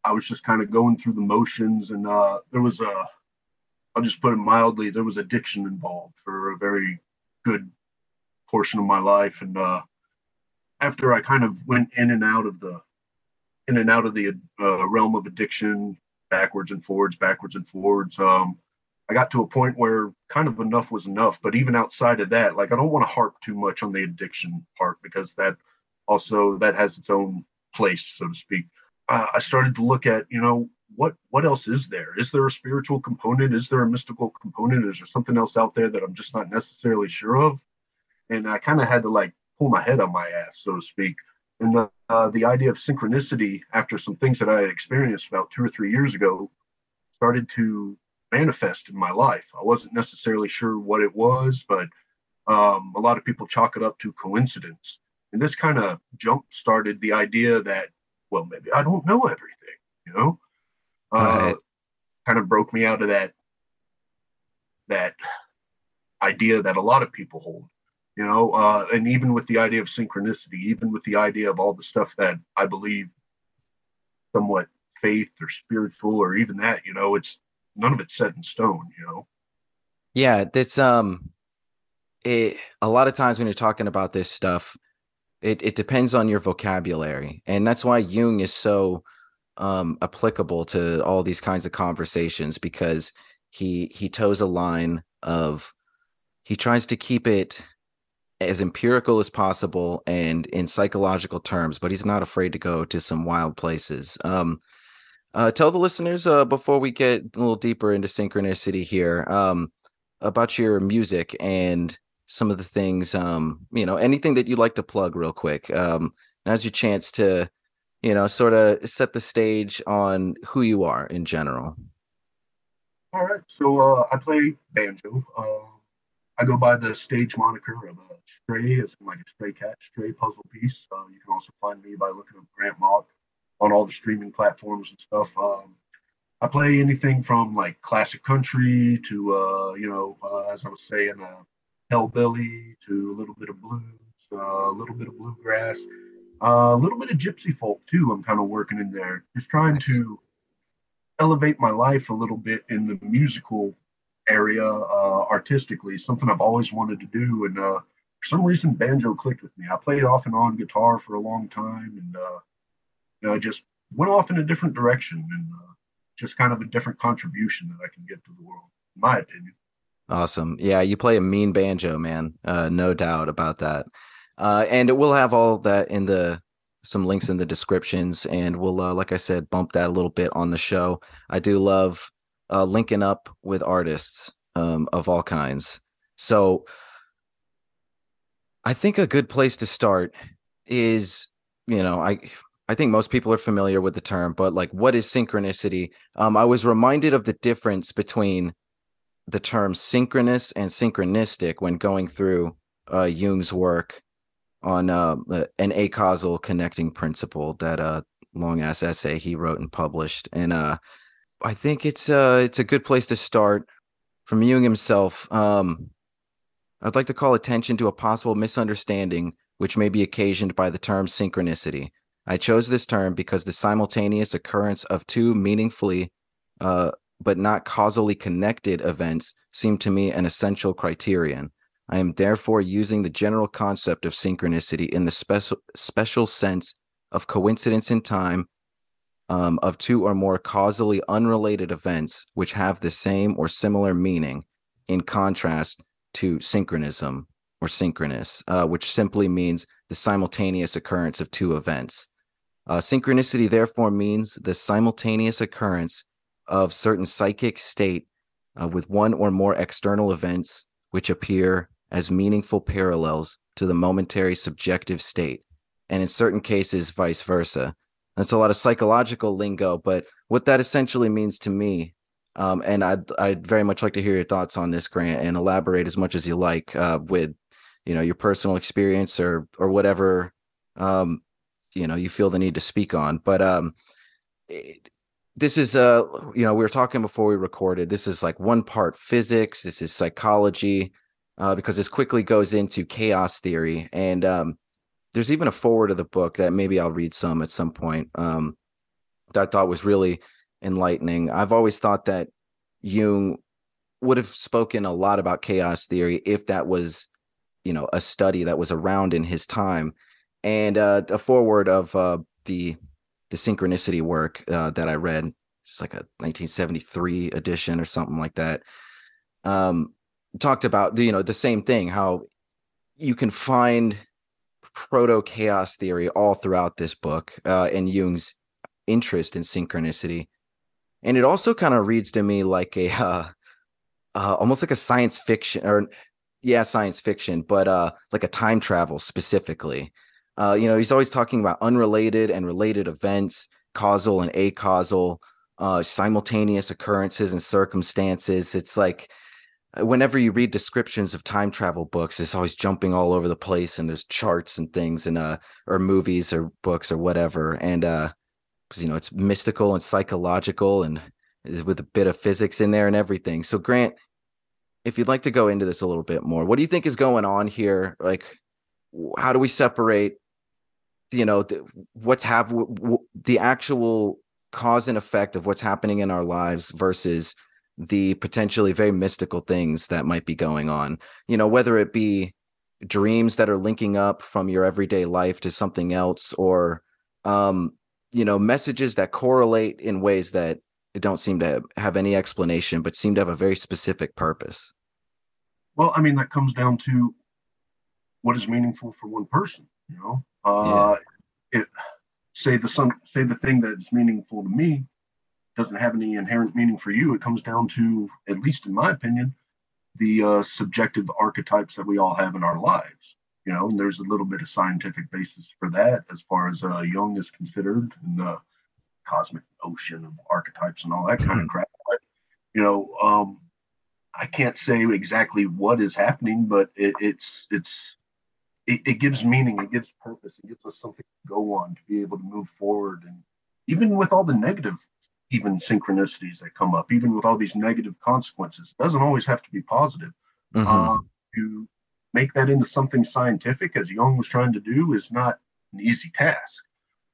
I was just kind of going through the motions, and uh, there was a I'll just put it mildly, there was addiction involved for a very good portion of my life. And uh, after I kind of went in and out of the in and out of the uh, realm of addiction, backwards and forwards, backwards and forwards, um, I got to a point where kind of enough was enough. But even outside of that, like I don't want to harp too much on the addiction part because that also that has its own place, so to speak. Uh, I started to look at, you know, what what else is there? Is there a spiritual component? Is there a mystical component? Is there something else out there that I'm just not necessarily sure of? And I kind of had to like pull my head on my ass, so to speak. And the uh, the idea of synchronicity, after some things that I had experienced about two or three years ago, started to manifest in my life. I wasn't necessarily sure what it was, but Um, a lot of people chalk it up to coincidence. And this kind of jump started the idea that, well, maybe I don't know everything, you know? Uh, Right. Kind of broke me out of that that idea that a lot of people hold, you know, uh, and even with the idea of synchronicity, even with the idea of all the stuff that I believe somewhat faith or spiritual or even that, you know, it's none of it's set in stone, you know. Yeah, that's um it a lot of times when you're talking about this stuff, it it depends on your vocabulary. And that's why Jung is so um applicable to all these kinds of conversations because he he toes a line of he tries to keep it as empirical as possible and in psychological terms, but he's not afraid to go to some wild places. Um uh, tell the listeners uh, before we get a little deeper into synchronicity here um, about your music and some of the things um, you know anything that you'd like to plug real quick um, now's your chance to you know sort of set the stage on who you are in general All right, so uh, I play banjo. Uh, I go by the stage moniker of a Stray, as in like a stray cat, Stray Puzzle Piece. Uh, you can also find me by looking up Grant Mock on all the streaming platforms and stuff. Um, I play anything from like classic country to, uh, you know, uh, as I was saying, uh, hellbilly to a little bit of blues, uh, a little bit of bluegrass, uh, a little bit of gypsy folk too. I'm kind of working in there, just trying to elevate my life a little bit in the musical area uh, artistically something i've always wanted to do and uh, for some reason banjo clicked with me. I played off and on guitar for a long time and uh, you know, i just went off in a different direction and uh, just kind of a different contribution that i can give to the world in my opinion. Awesome. Yeah you play a mean banjo man. Uh, no doubt about that uh, and we'll have all that in the some links in the descriptions and we'll uh, like i said bump that a little bit on the show. I do love uh, linking up with artists um, of all kinds. So i think a good place to start is you know i i think most people are familiar with the term but like what is synchronicity? Um, i was reminded of the difference between the term synchronous and synchronistic when going through uh, jung's work on uh, an acausal connecting principle that uh long ass essay he wrote and published. And uh i think it's uh it's a good place to start from jung himself. Um i'd like to call attention to a possible misunderstanding which may be occasioned by the term synchronicity. I chose this term because the simultaneous occurrence of two meaningfully uh but not causally connected events seemed to me an essential criterion I am therefore using the general concept of synchronicity in the special special sense of coincidence in time um, of two or more causally unrelated events which have the same or similar meaning, in contrast to synchronism or synchronous, uh, which simply means the simultaneous occurrence of two events. Uh, synchronicity therefore means the simultaneous occurrence of certain psychic state uh, with one or more external events which appear as meaningful parallels to the momentary subjective state, and in certain cases, vice versa. That's a lot of psychological lingo, but what that essentially means to me, um, and I'd, I'd very much like to hear your thoughts on this, Grant, and elaborate as much as you like uh, with, you know, your personal experience or or whatever, um, you know, you feel the need to speak on. But um, it, this is uh, you know, we were talking before we recorded. This is like one part physics. This is psychology uh, because this quickly goes into chaos theory. And um, there's even a foreword of the book that maybe I'll read some at some point um, that I thought was really enlightening. I've always thought that Jung would have spoken a lot about chaos theory if that was, you know, a study that was around in his time. And uh, a foreword of uh, the the synchronicity work uh, that I read, just like a 1973 edition or something like that. Um, talked about the you know the same thing how you can find proto chaos theory all throughout this book uh, and Jung's interest in synchronicity, and it also kind of reads to me like a uh, uh, almost like a science fiction or yeah science fiction, but uh, like a time travel specifically. Uh, you know, he's always talking about unrelated and related events, causal and acausal, uh, simultaneous occurrences and circumstances. It's like whenever you read descriptions of time travel books, it's always jumping all over the place and there's charts and things and uh or movies or books or whatever. And uh because you know it's mystical and psychological and with a bit of physics in there and everything. So Grant, if you'd like to go into this a little bit more, what do you think is going on here? Like, how do we separate, you know, what's happening, the actual cause and effect of what's happening in our lives versus the potentially very mystical things that might be going on? You know, whether it be dreams that are linking up from your everyday life to something else or, um, you know, messages that correlate in ways that don't seem to have any explanation, but seem to have a very specific purpose. Well, I mean, that comes down to what is meaningful for one person. You know, uh, yeah. it say the some say the thing that's meaningful to me doesn't have any inherent meaning for you. It comes down to, at least in my opinion, the uh, subjective archetypes that we all have in our lives. You know, and there's a little bit of scientific basis for that as far as uh, Jung is considered and the cosmic ocean of archetypes and all that kind of mm-hmm. crap. But, you know, um, I can't say exactly what is happening, but it, it's it's it, it, gives meaning, it gives purpose, it gives us something to go on to be able to move forward. And even with all the negative, even synchronicities that come up, even with all these negative consequences, it doesn't always have to be positive. Mm-hmm. Uh, to make that into something scientific, as Jung was trying to do, is not an easy task.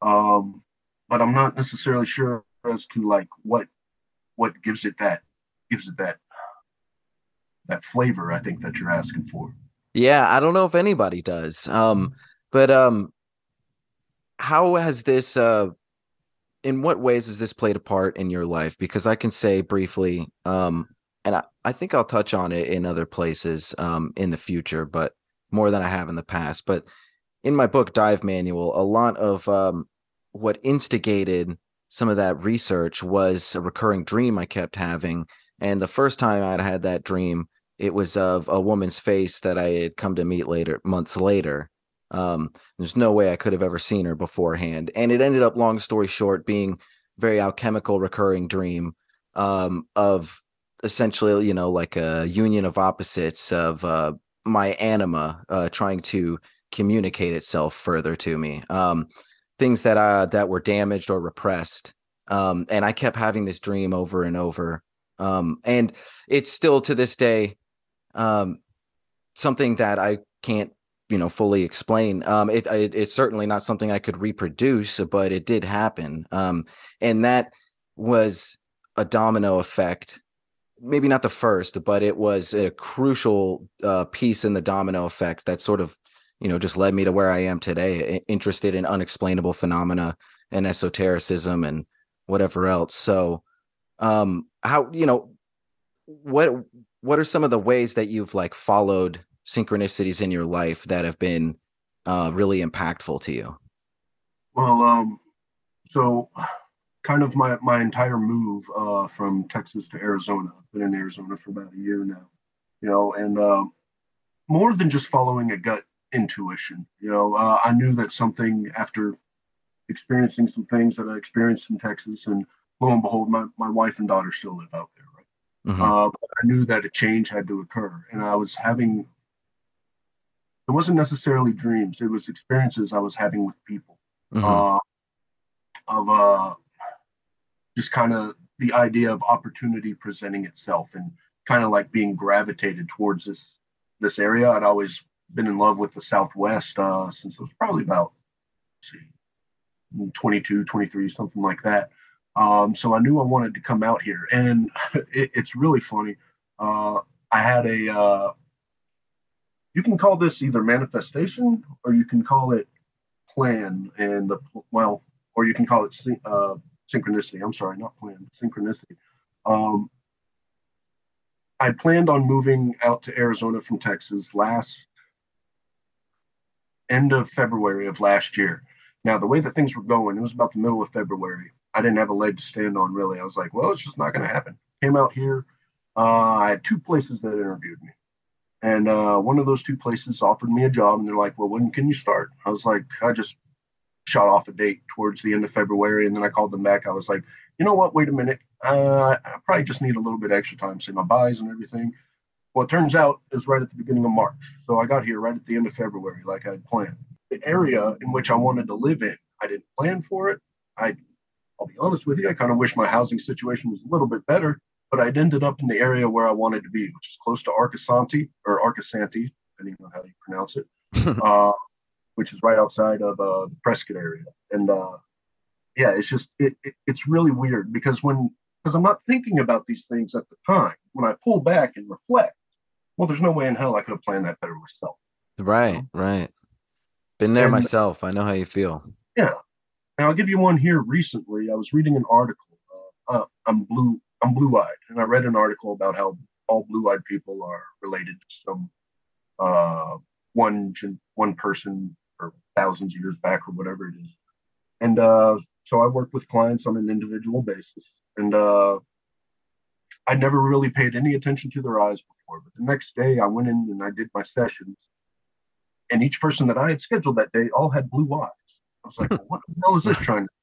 Um, but I'm not necessarily sure as to like what what gives it that gives it that that flavor I think that you're asking for. Yeah, I don't know if anybody does. Um but um how has this uh in what ways has this played a part in your life because I can say briefly um and I, I think I'll touch on it in other places um in the future but more than I have in the past but in my book dive manual a lot of um what instigated some of that research was a recurring dream I kept having. And the first time I'd had that dream, it was of a woman's face that I had come to meet later, months later. Um, there's no way I could have ever seen her beforehand. And it ended up, long story short, being very alchemical recurring dream um, of essentially, you know, like a union of opposites of uh, my anima uh, trying to communicate itself further to me. Um, things that that were damaged or repressed um and i kept having this dream over and over um and it's still to this day um something that i can't you know fully explain um it, it, it's certainly not something i could reproduce but it did happen. Um and that was a domino effect. Maybe not the first but it was a crucial uh, piece in the domino effect that sort of you know just led me to where i am today interested in unexplainable phenomena and esotericism and whatever else. So um how you know what what are some of the ways that you've like followed synchronicities in your life that have been uh really impactful to you well um so kind of my my entire move uh from texas to arizona i've been in arizona for about a year now you know and um more than just following a gut intuition. You know, uh, I knew that something after experiencing some things that I experienced in Texas, and lo and behold, my, my wife and daughter still live out there, right? Mm-hmm. Uh, I knew that a change had to occur, and I was having. It wasn't necessarily dreams; it was experiences I was having with people. Mm-hmm. Uh, of uh, just kind of the idea of opportunity presenting itself, and kind of like being gravitated towards this this area. I'd always been in love with the Southwest uh, since I was probably about see, 22, 23, something like that. Um, so I knew I wanted to come out here, and it, it's really funny. Uh, I had a, uh, you can call this either manifestation or you can call it plan, and the well, or you can call it uh, synchronicity. I'm sorry, not plan, synchronicity. Um, I planned on moving out to Arizona from Texas last end of February of last year. Now, the way that things were going, it was about the middle of February. I didn't have a leg to stand on really. I was like, well, it's just not going to happen. Came out here. Uh, I had two places that interviewed me. And uh, one of those two places offered me a job, and they're like, well, when can you start? I was like, I just shot off a date towards the end of February. And then I called them back. I was like, you know what? Wait a minute. Uh, I probably just need a little bit extra time, say my buys and everything. Well, it turns out it was right at the beginning of March. So I got here right at the end of February, like I had planned. The area in which I wanted to live in, I didn't plan for it. I, I'll be honest with you, I kind of wish my housing situation was a little bit better, but I'd ended up in the area where I wanted to be, which is close to Arcosanti or Arcosanti, depending on how you pronounce it, uh, which is right outside of uh, the Prescott area. And uh, yeah, it's just it, it, it's really weird because when because I'm not thinking about these things at the time. When I pull back and reflect, well, there's no way in hell I could have planned that better myself. Right, right. Been there And- myself. I know how you feel. Yeah. Now I'll give you one here recently. I was reading an article. Uh, uh, I'm blue. I'm blue-eyed, and I read an article about how all blue-eyed people are related to some uh, one one person or thousands of years back or whatever it is. And uh, so I work with clients on an individual basis, and uh, I never really paid any attention to their eyes before. But the next day, I went in and I did my sessions, and each person that I had scheduled that day all had blue eyes. I was like, well, "What the hell is this trying to tell me?"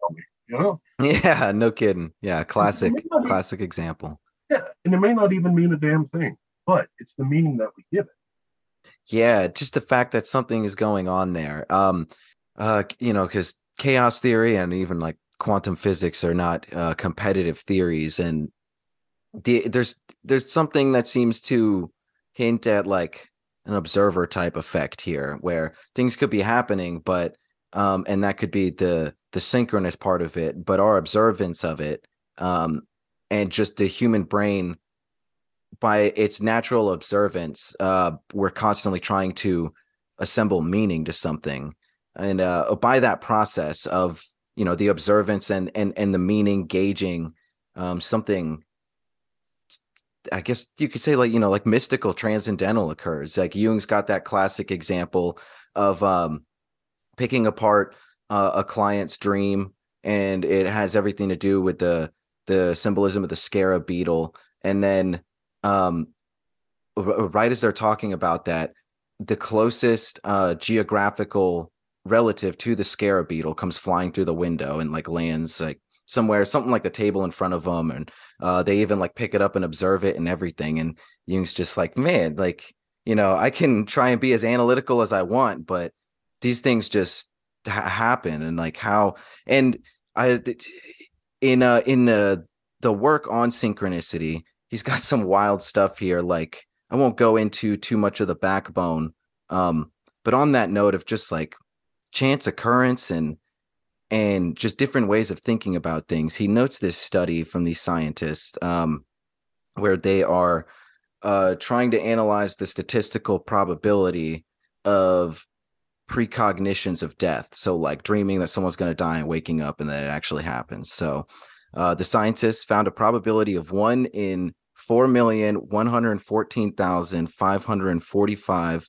You know? Yeah, no kidding. Yeah, classic, not even- classic example. Yeah, and it may not even mean a damn thing, but it's the meaning that we give it. Yeah, just the fact that something is going on there. Um, uh, you know, because chaos theory and even like quantum physics are not uh, competitive theories, and the, there's there's something that seems to hint at like an observer type effect here, where things could be happening, but um, and that could be the the synchronous part of it, but our observance of it, um, and just the human brain by its natural observance, uh, we're constantly trying to assemble meaning to something, and uh, by that process of you know the observance and and and the meaning gauging um, something. I guess you could say like you know like mystical transcendental occurs. Like Jung's got that classic example of um, picking apart uh, a client's dream, and it has everything to do with the the symbolism of the scarab beetle, and then um r- right as they're talking about that the closest uh geographical relative to the scarab beetle comes flying through the window and like lands like somewhere something like the table in front of them and uh they even like pick it up and observe it and everything. And Jung's just like man like you know I can try and be as analytical as I want but these things just ha- happen and like how and I in uh in the the work on synchronicity he's got some wild stuff here like i won't go into too much of the backbone um but on that note of just like chance occurrence and and just different ways of thinking about things he notes this study from these scientists um where they are uh trying to analyze the statistical probability of precognitions of death. So like dreaming that someone's going to die and waking up and then it actually happens. So uh, the scientists found a probability of one in four million one hundred fourteen thousand five hundred forty-five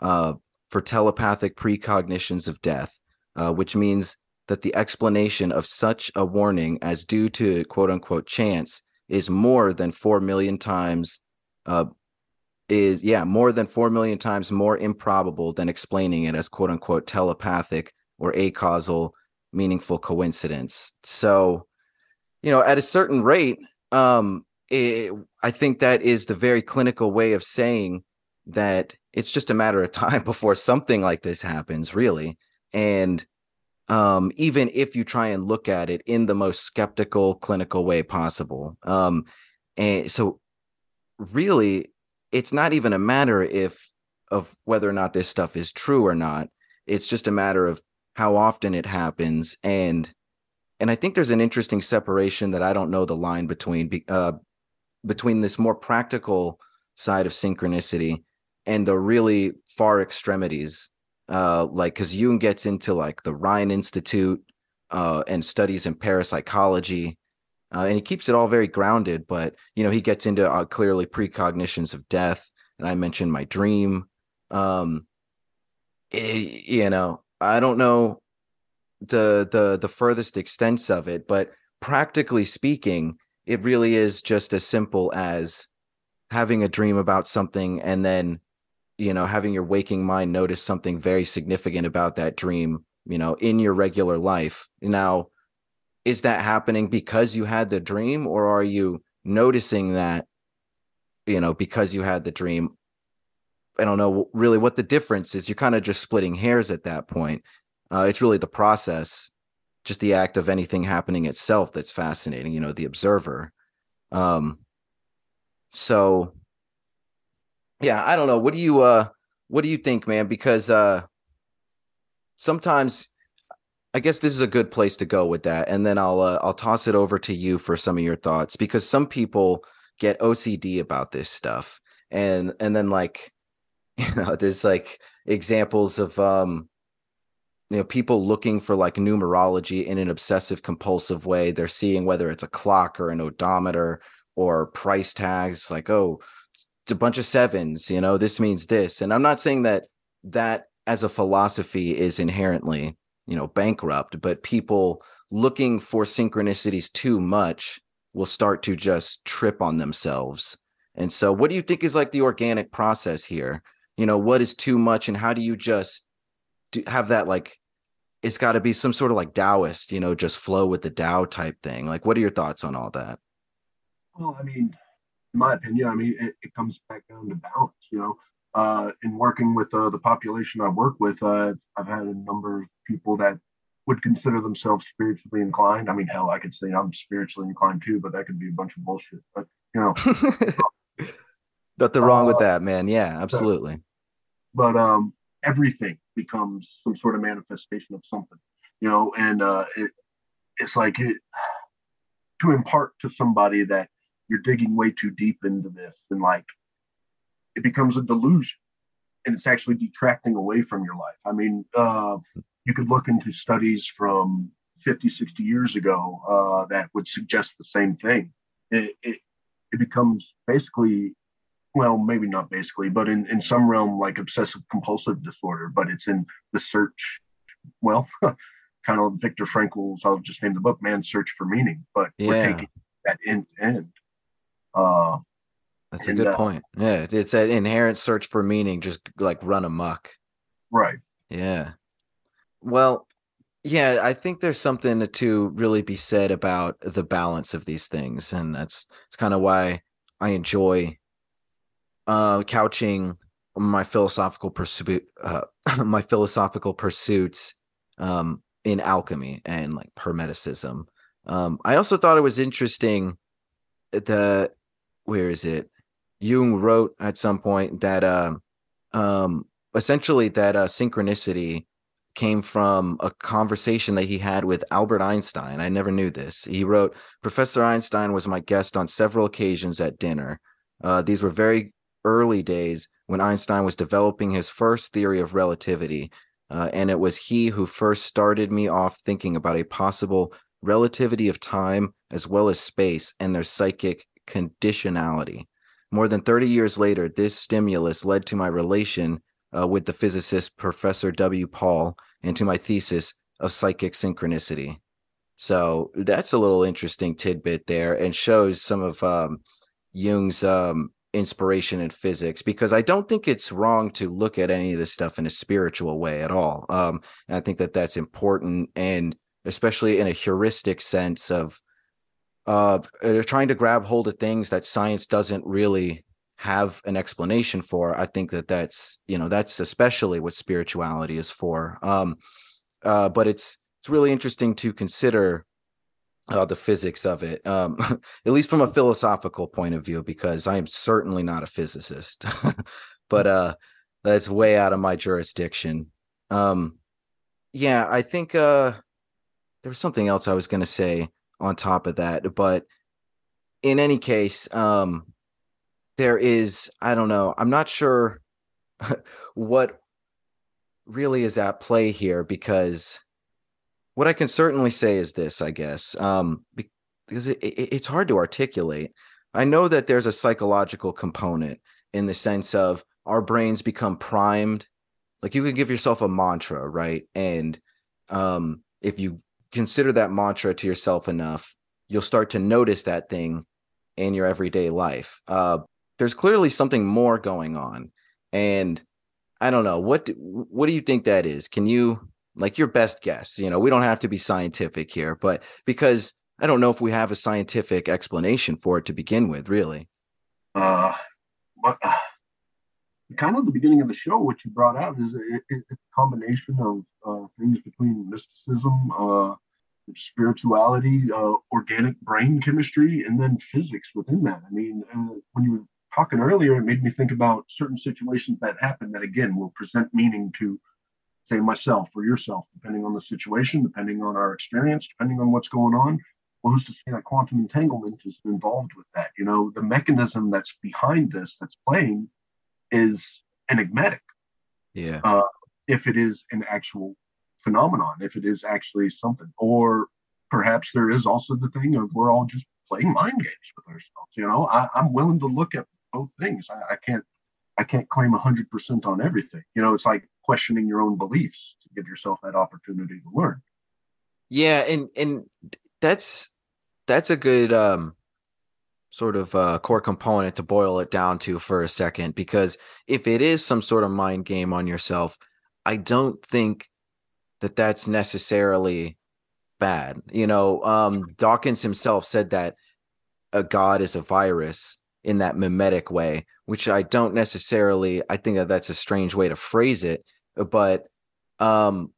uh, for telepathic precognitions of death, uh, which means that the explanation of such a warning as due to quote unquote chance is more than four million times uh, is yeah more than four million times more improbable than explaining it as quote unquote telepathic or a causal meaningful coincidence. So you know at a certain rate um it, i think that is the very clinical way of saying that it's just a matter of time before something like this happens really and um even if you try and look at it in the most skeptical clinical way possible um and so really it's not even a matter if of whether or not this stuff is true or not. It's just a matter of how often it happens. And and I think there's an interesting separation that I don't know the line between uh, between this more practical side of synchronicity and the really far extremities, uh, like because Jung gets into like the Rhine Institute uh, and studies in parapsychology, uh, and he keeps it all very grounded. But you know, he gets into uh, clearly precognitions of death, and I mentioned my dream. Um, eh, you know, I don't know the the the furthest extents of it but practically speaking it really is just as simple as having a dream about something and then you know having your waking mind notice something very significant about that dream you know in your regular life now is that happening because you had the dream or are you noticing that you know, because you had the dream. I don't know really what the difference is. You're kind of just splitting hairs at that point. Uh, it's really the process, just the act of anything happening itself that's fascinating, you know, the observer. Um, so yeah, I don't know. What do you uh what do you think, man? Because uh sometimes I guess this is a good place to go with that, and then I'll uh, I'll toss it over to you for some of your thoughts because some people get OCD about this stuff, and and then like you know there's like examples of um you know people looking for like numerology in an obsessive compulsive way. They're seeing whether it's a clock or an odometer or price tags, like oh it's a bunch of sevens, you know this means this, and I'm not saying that that as a philosophy is inherently you know bankrupt but people looking for synchronicities too much will start to just trip on themselves. And so what do you think is like the organic process here? You know what is too much and how do you just do, have that like it's got to be some sort of like taoist you know just flow with the Tao type thing. Like what are your thoughts on all that? Well i mean in my opinion i mean it, it comes back down to balance you know uh, in working with uh, the population I work with, uh, I've had a number of people that would consider themselves spiritually inclined. I mean, hell, I could say I'm spiritually inclined too, but that could be a bunch of bullshit. But you know, nothing wrong with uh, that, man. Yeah, absolutely. But um, everything becomes some sort of manifestation of something, you know, and uh, it, it's like it, to impart to somebody that you're digging way too deep into this and like it becomes a delusion and it's actually detracting away from your life. I mean, uh, you could look into studies from 50, 60 years ago uh, that would suggest the same thing. It, it, it, becomes basically, well, maybe not basically, but in, in some realm like obsessive compulsive disorder, but it's in the search, well, kind of Viktor Frankl's, I'll just name the book, Man's Search for Meaning, but yeah. we're taking that end to end. Uh, that's and, a good uh, point. Yeah, it's an inherent search for meaning, just like run amok. Right. Yeah. Well, yeah, I think there's something to really be said about the balance of these things, and that's it's kind of why I enjoy uh, couching my philosophical pursuit, uh, my philosophical pursuits um, in alchemy and like hermeticism. Um, I also thought it was interesting that where is it? Jung wrote at some point that uh, um, essentially that uh, synchronicity came from a conversation that he had with Albert Einstein. I never knew this. He wrote, Professor Einstein was my guest on several occasions at dinner. Uh, these were very early days when Einstein was developing his first theory of relativity. Uh, and it was he who first started me off thinking about a possible relativity of time as well as space and their psychic conditionality. More than 30 years later, this stimulus led to my relation uh, with the physicist Professor W. Pauli and to my thesis of psychic synchronicity. So that's a little interesting tidbit there and shows some of um, Jung's um, inspiration in physics because I don't think it's wrong to look at any of this stuff in a spiritual way at all. Um, and I think that that's important and especially in a heuristic sense of uh, they're trying to grab hold of things that science doesn't really have an explanation for. I think that that's you know that's especially what spirituality is for. Um uh but it's it's really interesting to consider uh, the physics of it um at least from a philosophical point of view because i am certainly not a physicist. But uh that's way out of my jurisdiction. Um yeah i think uh there was something else i was going to say on top of that. But in any case, um, there is, I don't know, I'm not sure what really is at play here because what I can certainly say is this, I guess, um, because it, it, it's hard to articulate. I know that there's a psychological component in the sense of our brains become primed. Like you can give yourself a mantra, right? And um, if you consider that mantra to yourself enough, you'll start to notice that thing in your everyday life. Uh, there's clearly something more going on, and I don't know what do, what do you think that is? Can you like your best guess? You know, we don't have to be scientific here, but because I don't know if we have a scientific explanation for it to begin with, really. Uh, but, uh, kind of the beginning of the show, what you brought out is it, a combination of uh, things between mysticism, uh, spirituality, uh, organic brain chemistry, and then physics within that. I mean, uh, when you were talking earlier, it made me think about certain situations that happen that again will present meaning to, say, myself or yourself, depending on the situation, depending on our experience, depending on what's going on. Well, who's to say that quantum entanglement is involved with that? You know, the mechanism that's behind this, that's playing, is enigmatic. Yeah. Uh, if it is an actual phenomenon, if it is actually something, or perhaps there is also the thing of we're all just playing mind games with ourselves. You know, I, am willing to look at both things. I, I can't, I can't claim hundred percent on everything. You know, it's like questioning your own beliefs to give yourself that opportunity to learn. Yeah, and and that's that's a good um sort of uh, core component to boil it down to for a second because if it is some sort of mind game on yourself i don't think that that's necessarily bad you know? Um, dawkins himself said that a god is a virus in that mimetic way which i don't necessarily i think that that's a strange way to phrase it but um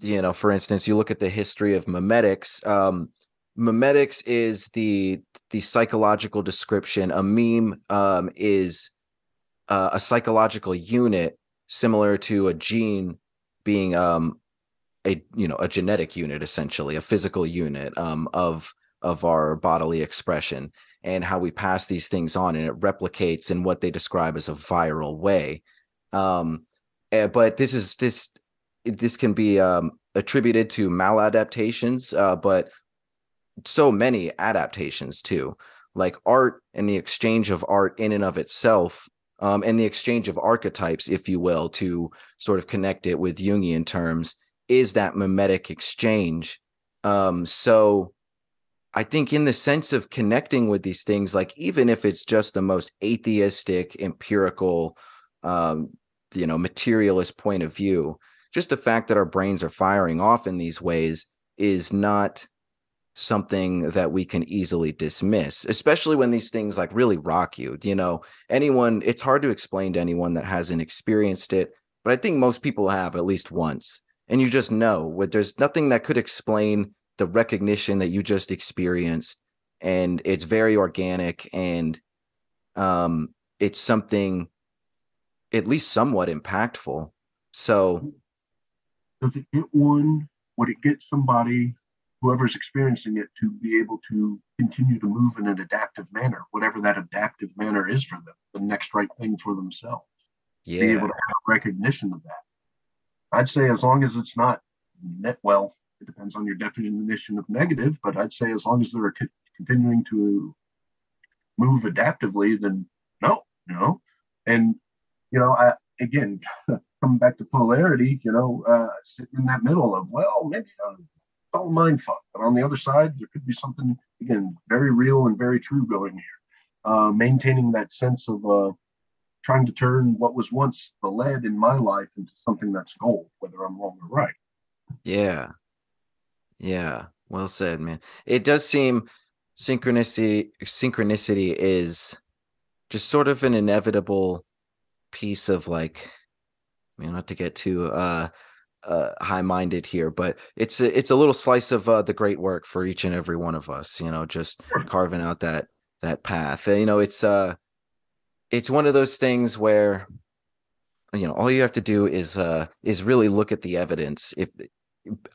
you know for instance you look at the history of mimetics um memetics is the the psychological description. A meme um, is uh, a psychological unit similar to a gene being um, a you know a genetic unit essentially a physical unit um, of of our bodily expression and how we pass these things on and it replicates in what they describe as a viral way. Um, eh, but this is this this can be um, attributed to maladaptations uh, but so many adaptations too like art and the exchange of art in and of itself um, and the exchange of archetypes if you will to sort of connect it with jungian terms is that mimetic exchange. Um, so i think in the sense of connecting with these things like even if it's just the most atheistic empirical um, you know materialist point of view just the fact that our brains are firing off in these ways is not something that we can easily dismiss, especially when these things like really rock you. You know, anyone, it's hard to explain to anyone that hasn't experienced it, but I think most people have at least once. And you just know what there's nothing that could explain the recognition that you just experienced. And it's very organic and um it's something at least somewhat impactful. So does it get one? Would it get somebody whoever's experiencing it to be able to continue to move in an adaptive manner, whatever that adaptive manner is for them, the next right thing for themselves. Yeah. Be able to have recognition of that. I'd say as long as it's not net well, it depends on your definition of negative, but I'd say as long as they're co- continuing to move adaptively, then no, you know. And you know, I again coming back to polarity, you know, uh, sitting in that middle of well, maybe uh, all mind fuck. But on the other side, there could be something again very real and very true going here. Uh, maintaining that sense of uh, trying to turn what was once the lead in my life into something that's gold, whether I'm wrong or right. Yeah. Yeah. Well said, man. It does seem synchronicity synchronicity is just sort of an inevitable piece of like I mean not to get too uh uh, high-minded here, but it's a, it's a little slice of uh, the great work for each and every one of us. You know, just carving out that that path. You know, it's uh, it's one of those things where you know all you have to do is uh is really look at the evidence. If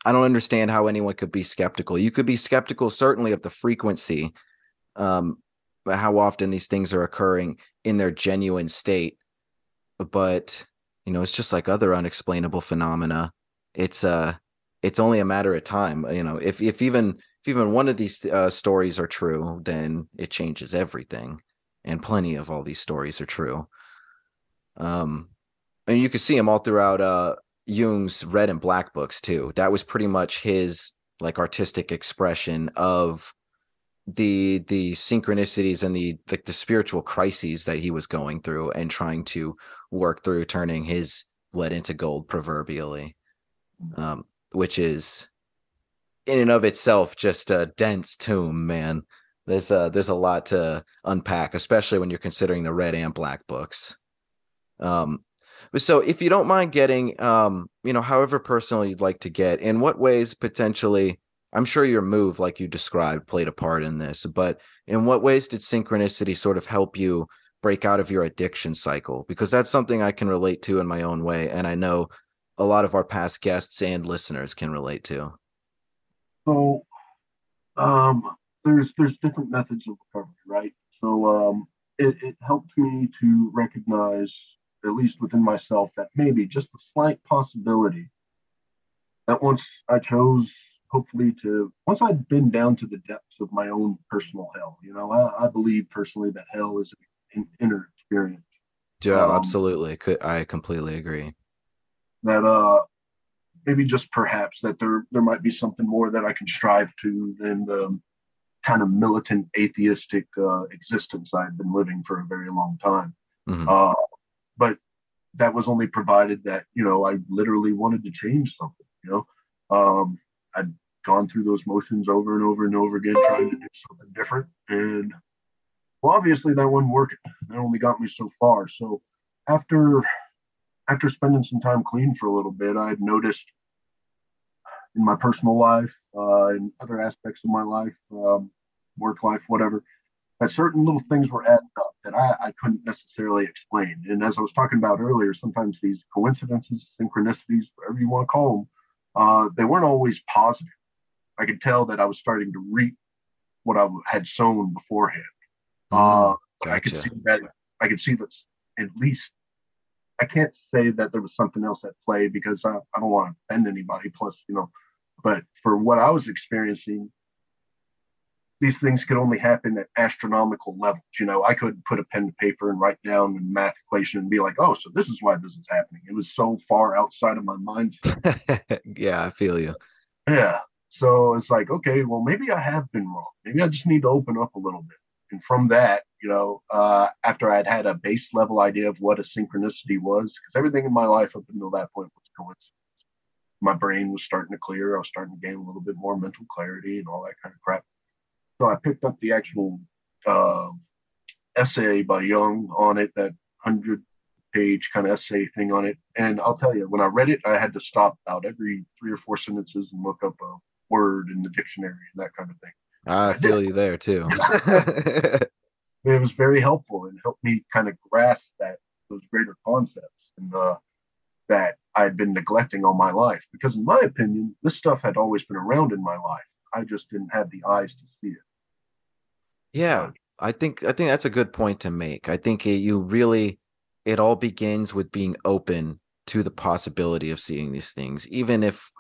I don't understand how anyone could be skeptical, you could be skeptical certainly of the frequency, um, how often these things are occurring in their genuine state, but you know it's just like other unexplainable phenomena. It's uh it's only a matter of time you know if if even if even one of these uh, stories are true then it changes everything and plenty of all these stories are true. Um and you can see them all throughout uh jung's red and black books too. That was pretty much his like artistic expression of the the synchronicities and the like the spiritual crises that he was going through and trying to work through turning his lead into gold proverbially um, which is in and of itself just a dense tomb man there's uh there's a lot to unpack, especially when you're considering the red and black books. Um, so if you don't mind getting um, you know, however personal you'd like to get, in what ways potentially I'm sure your move, like you described, played a part in this, but in what ways did synchronicity sort of help you break out of your addiction cycle? Because that's something I can relate to in my own way. And I know a lot of our past guests and listeners can relate to. So um, there's there's different methods of recovery, right? So um, it, it helped me to recognize, at least within myself, that maybe just a slight possibility that once I chose, hopefully, to once I'd been down to the depths of my own personal hell, you know, I, I believe personally that hell is an inner experience. Yeah, um, absolutely. I completely agree. That uh, maybe just perhaps that there there might be something more that I can strive to than the kind of militant atheistic uh, existence I had been living for a very long time. Mm-hmm. Uh, but that was only provided that you know I literally wanted to change something. You know, um, I'd gone through those motions over and over and over again, trying to do something different, and well, obviously that wasn't working. That only got me so far. So after after spending some time clean for a little bit, I had noticed in my personal life, uh, in other aspects of my life, um, work life, whatever, that certain little things were adding up that I, I couldn't necessarily explain. And as I was talking about earlier, sometimes these coincidences, synchronicities, whatever you want to call them, uh, they weren't always positive. I could tell that I was starting to reap what I had sown beforehand. Uh, gotcha. I could see that. I could see that at least I can't say that there was something else at play because I, I don't want to offend anybody. Plus, you know, but for what I was experiencing, these things could only happen at astronomical levels. You know, I could put a pen to paper and write down a math equation and be like, oh, so this is why this is happening. It was so far outside of my mindset. yeah, I feel you. Yeah. So it's like, okay, well, maybe I have been wrong. Maybe I just need to open up a little bit. And from that, you know, uh, after I'd had a base level idea of what a synchronicity was, because everything in my life up until that point was coincidence. My brain was starting to clear. I was starting to gain a little bit more mental clarity and all that kind of crap. So I picked up the actual uh, essay by Jung on it, that hundred page kind of essay thing on it. And I'll tell you, when I read it, I had to stop about every three or four sentences and look up a word in the dictionary and that kind of thing. I feel you there too. it was very helpful and helped me kind of grasp that those greater concepts and uh, that I'd been neglecting all my life. Because in my opinion, this stuff had always been around in my life. I just didn't have the eyes to see it. Yeah, I think I think that's a good point to make. I think it, you really it all begins with being open to the possibility of seeing these things, even if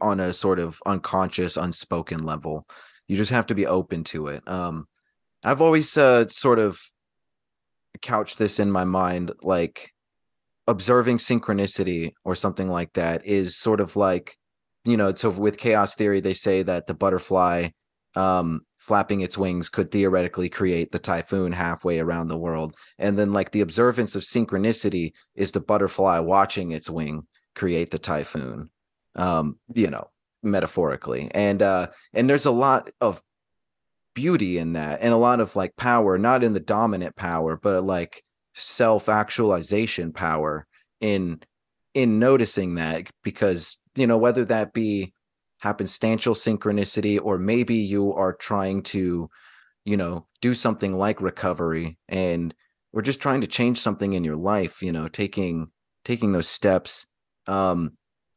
on a sort of unconscious, unspoken level. You just have to be open to it. Um, I've always uh, sort of couched this in my mind like observing synchronicity or something like that is sort of like you know so with chaos theory they say that the butterfly um flapping its wings could theoretically create the typhoon halfway around the world and then like the observance of synchronicity is the butterfly watching its wing create the typhoon um you know metaphorically. And uh and there's a lot of beauty in that and a lot of like power not in the dominant power but like self actualization power in in noticing that because you know whether that be happenstantial synchronicity or maybe you are trying to you know do something like recovery and we're just trying to change something in your life you know taking taking those steps um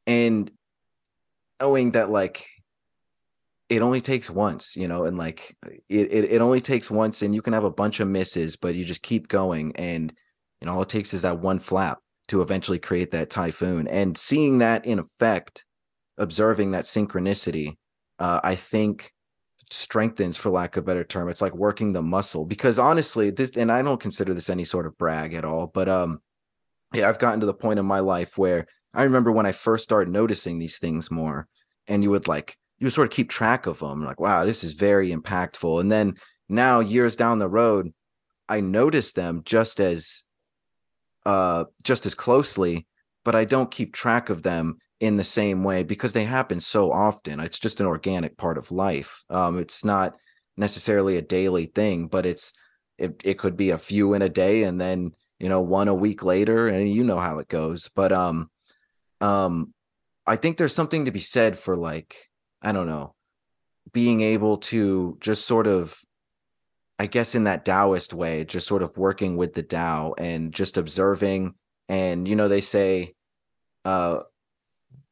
and knowing that like it only takes once, you know, and like it, it, it only takes once and you can have a bunch of misses, but you just keep going. And, you know, all it takes is that one flap to eventually create that typhoon. And seeing that in effect, observing that synchronicity, uh, I think strengthens, for lack of a better term. It's like working the muscle because honestly, this, and I don't consider this any sort of brag at all, but, um, yeah, I've gotten to the point in my life where I remember when I first started noticing these things more and you would like, you would sort of keep track of them like wow this is very impactful. And then now years down the road i notice them just as uh just as closely but i don't keep track of them in the same way because they happen so often. It's just an organic part of life. Um it's not necessarily a daily thing, but it's it, it could be a few in a day and then you know one a week later and you know how it goes. But um um i think there's something to be said for like i don't know being able to just sort of i guess in that taoist way just sort of working with the tao and just observing and you know they say uh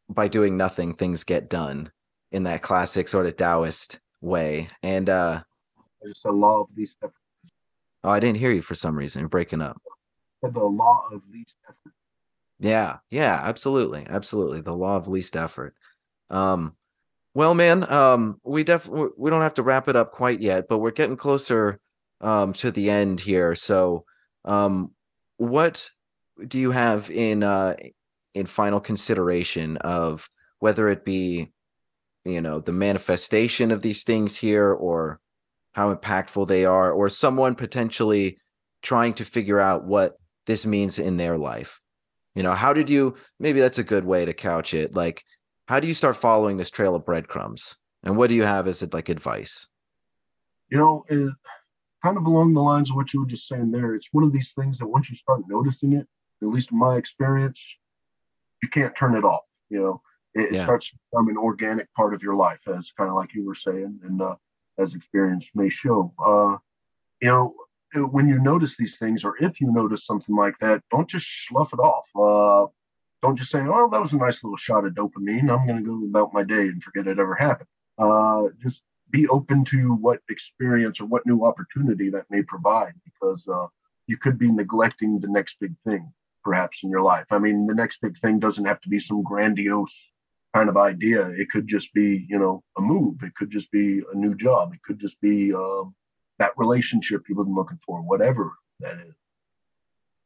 by doing nothing things get done in that classic sort of taoist way and uh It's the law of least effort. oh i didn't hear you for some reason breaking up The law of least effort. Yeah, yeah, absolutely, absolutely. The law of least effort. Um, well, man, um, we definitely we don't have to wrap it up quite yet, but we're getting closer um to the end here. So, um, what do you have in uh in final consideration of whether it be, you know, the manifestation of these things here, or how impactful they are, or someone potentially trying to figure out what this means in their life? You know, how did you maybe that's a good way to couch it. Like, how do you start following this trail of breadcrumbs? And what do you have as it like advice? You know, it, kind of along the lines of what you were just saying there, it's one of these things that once you start noticing it, at least in my experience, you can't turn it off. You know, it, it starts to become an organic part of your life, as kind of like you were saying, and uh, as experience may show. Uh, you know, when you notice these things, or if you notice something like that, don't just slough it off. Uh, don't just say, "Oh, that was a nice little shot of dopamine. I'm going to go about my day and forget it ever happened." Uh, just be open to what experience or what new opportunity that may provide, because uh, you could be neglecting the next big thing, perhaps in your life. I mean, the next big thing doesn't have to be some grandiose kind of idea. It could just be, you know, a move. It could just be a new job. It could just be um, that relationship you've been looking for, whatever that is.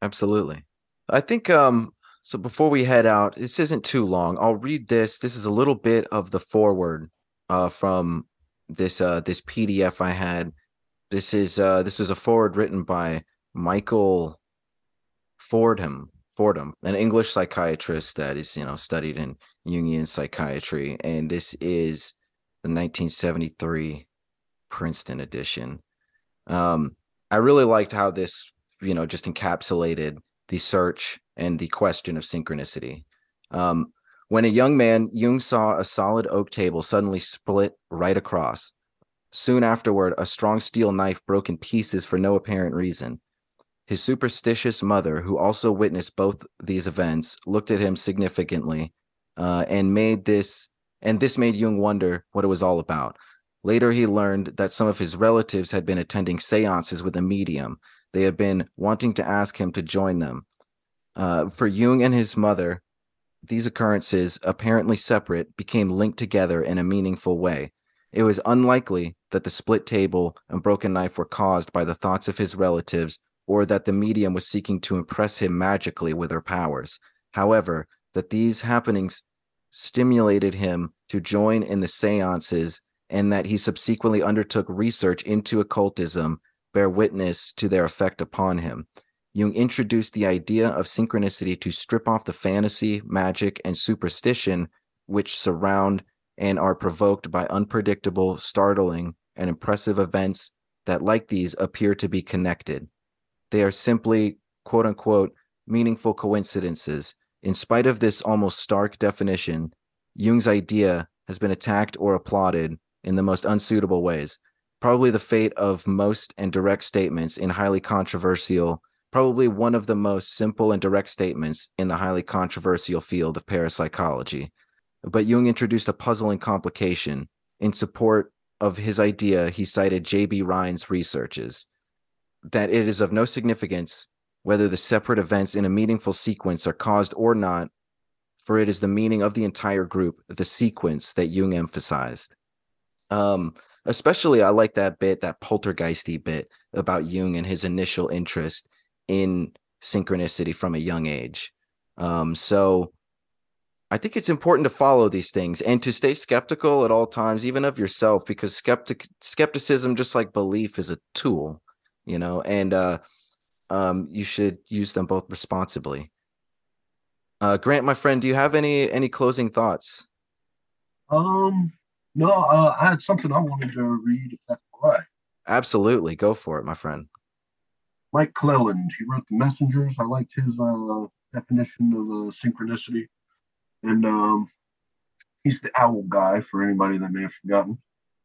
Absolutely. I think um so before we head out, this isn't too long. I'll read this. This is a little bit of the foreword uh from this uh this PDF I had. This is uh this was a foreword written by Michael Fordham, Fordham, an English psychiatrist that is, you know, studied in Jungian psychiatry and this is the 1973 Princeton edition. Um I really liked how this you know just encapsulated the search and the question of synchronicity. Um, when a young man jung saw a solid oak table suddenly split right across. Soon afterward a strong steel knife broke in pieces for no apparent reason. His superstitious mother who also witnessed both these events looked at him significantly uh, and made this and this made jung wonder what it was all about later he learned that some of his relatives had been attending seances with a medium they had been wanting to ask him to join them. Uh, for Jung and his mother, these occurrences, apparently separate, became linked together in a meaningful way. It was unlikely that the split table and broken knife were caused by the thoughts of his relatives or that the medium was seeking to impress him magically with her powers. However, that these happenings stimulated him to join in the seances and that he subsequently undertook research into occultism bear witness to their effect upon him. Jung introduced the idea of synchronicity to strip off the fantasy, magic, and superstition which surround and are provoked by unpredictable, startling, and impressive events that, like these, appear to be connected. They are simply, quote unquote, meaningful coincidences. In spite of this almost stark definition, Jung's idea has been attacked or applauded in the most unsuitable ways probably the fate of most and direct statements in highly controversial, probably one of the most simple and direct statements in the highly controversial field of parapsychology. But Jung introduced a puzzling complication. In support of his idea, he cited J.B. Rhine's researches that it is of no significance whether the separate events in a meaningful sequence are caused or not, for it is the meaning of the entire group, the sequence that Jung emphasized. Um, especially I like that bit, that poltergeisty bit about Jung and his initial interest in synchronicity from a young age. Um, so I think it's important to follow these things and to stay skeptical at all times, even of yourself, because skeptic skepticism, just like belief, is a tool, you know, and uh, um, you should use them both responsibly. Uh, Grant, my friend, do you have any any closing thoughts? Um, no, uh, I had something I wanted to read, if that's all right. Absolutely. Go for it, my friend. Mike Clelland. He wrote The Messengers. I liked his uh, definition of uh, synchronicity. And um, he's the owl guy for anybody that may have forgotten.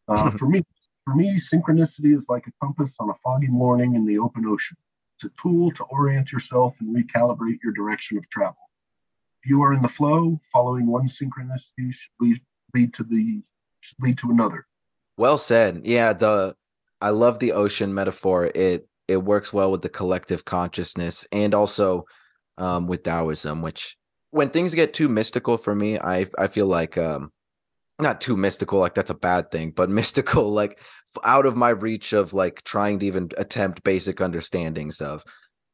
Uh, for me, for me, synchronicity is like a compass on a foggy morning in the open ocean. It's a tool to orient yourself and recalibrate your direction of travel. If you are in the flow, following one synchronicity should lead, lead to the lead to another. Well said. Yeah, the I love the ocean metaphor. It it works well with the collective consciousness and also um, with Taoism, which when things get too mystical for me, I I feel like um, not too mystical, like that's a bad thing, but mystical, like out of my reach of like trying to even attempt basic understandings of.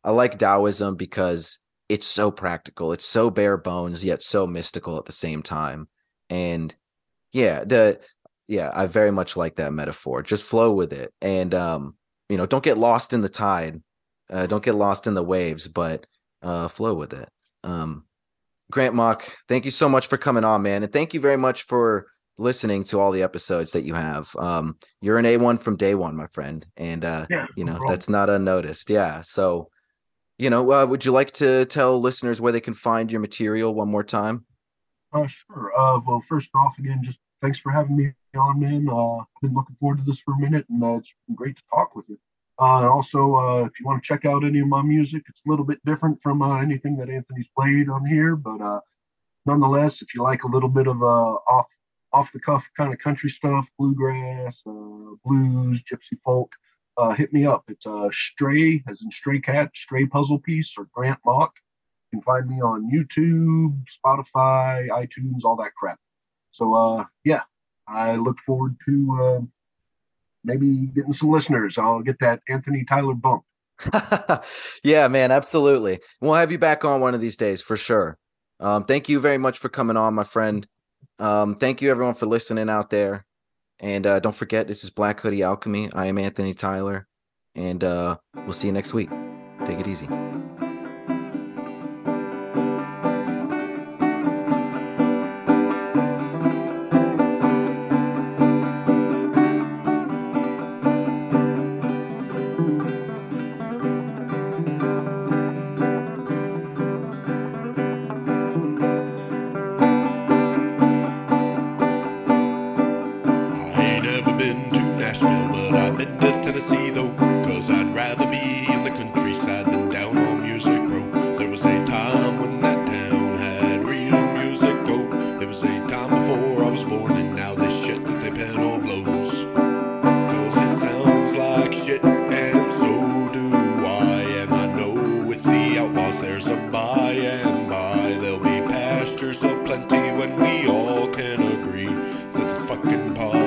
I like Taoism because it's so practical, it's so bare bones, yet so mystical at the same time. And yeah, the yeah, I very much like that metaphor. Just flow with it. And um, you know, don't get lost in the tide. Uh, don't get lost in the waves, but uh flow with it. Um Grant Mock, thank you so much for coming on, man. And thank you very much for listening to all the episodes that you have. Um, you're an A1 from day one, my friend. And, uh, Yeah, you know, that's not unnoticed. Yeah. So, you know, uh, would you like to tell listeners where they can find your material one more time? Uh, sure. Uh, well, first off, again, just thanks for having me on, man. Uh, I've been looking forward to this for a minute, and uh, it's been great to talk with you. Uh, and also, uh, if you want to check out any of my music, it's a little bit different from uh, anything that Anthony's played on here, but uh, nonetheless, if you like a little bit of uh, off off the cuff kind of country stuff, bluegrass, uh, blues, gypsy folk, uh, hit me up. It's uh, Stray, as in Stray Cat, Stray Puzzle Piece, or Grant Mock. You can find me on YouTube, Spotify, iTunes, all that crap. So, uh, yeah, I look forward to uh, maybe getting some listeners. I'll get that Anthony Tyler bump. yeah, man, absolutely. We'll have you back on one of these days for sure. Um, thank you very much for coming on, my friend. Um, thank you everyone for listening out there. And uh, don't forget, this is Black Hoodie Alchemy. I am Anthony Tyler, and uh, we'll see you next week. Take it easy. When we all can agree that this fucking pop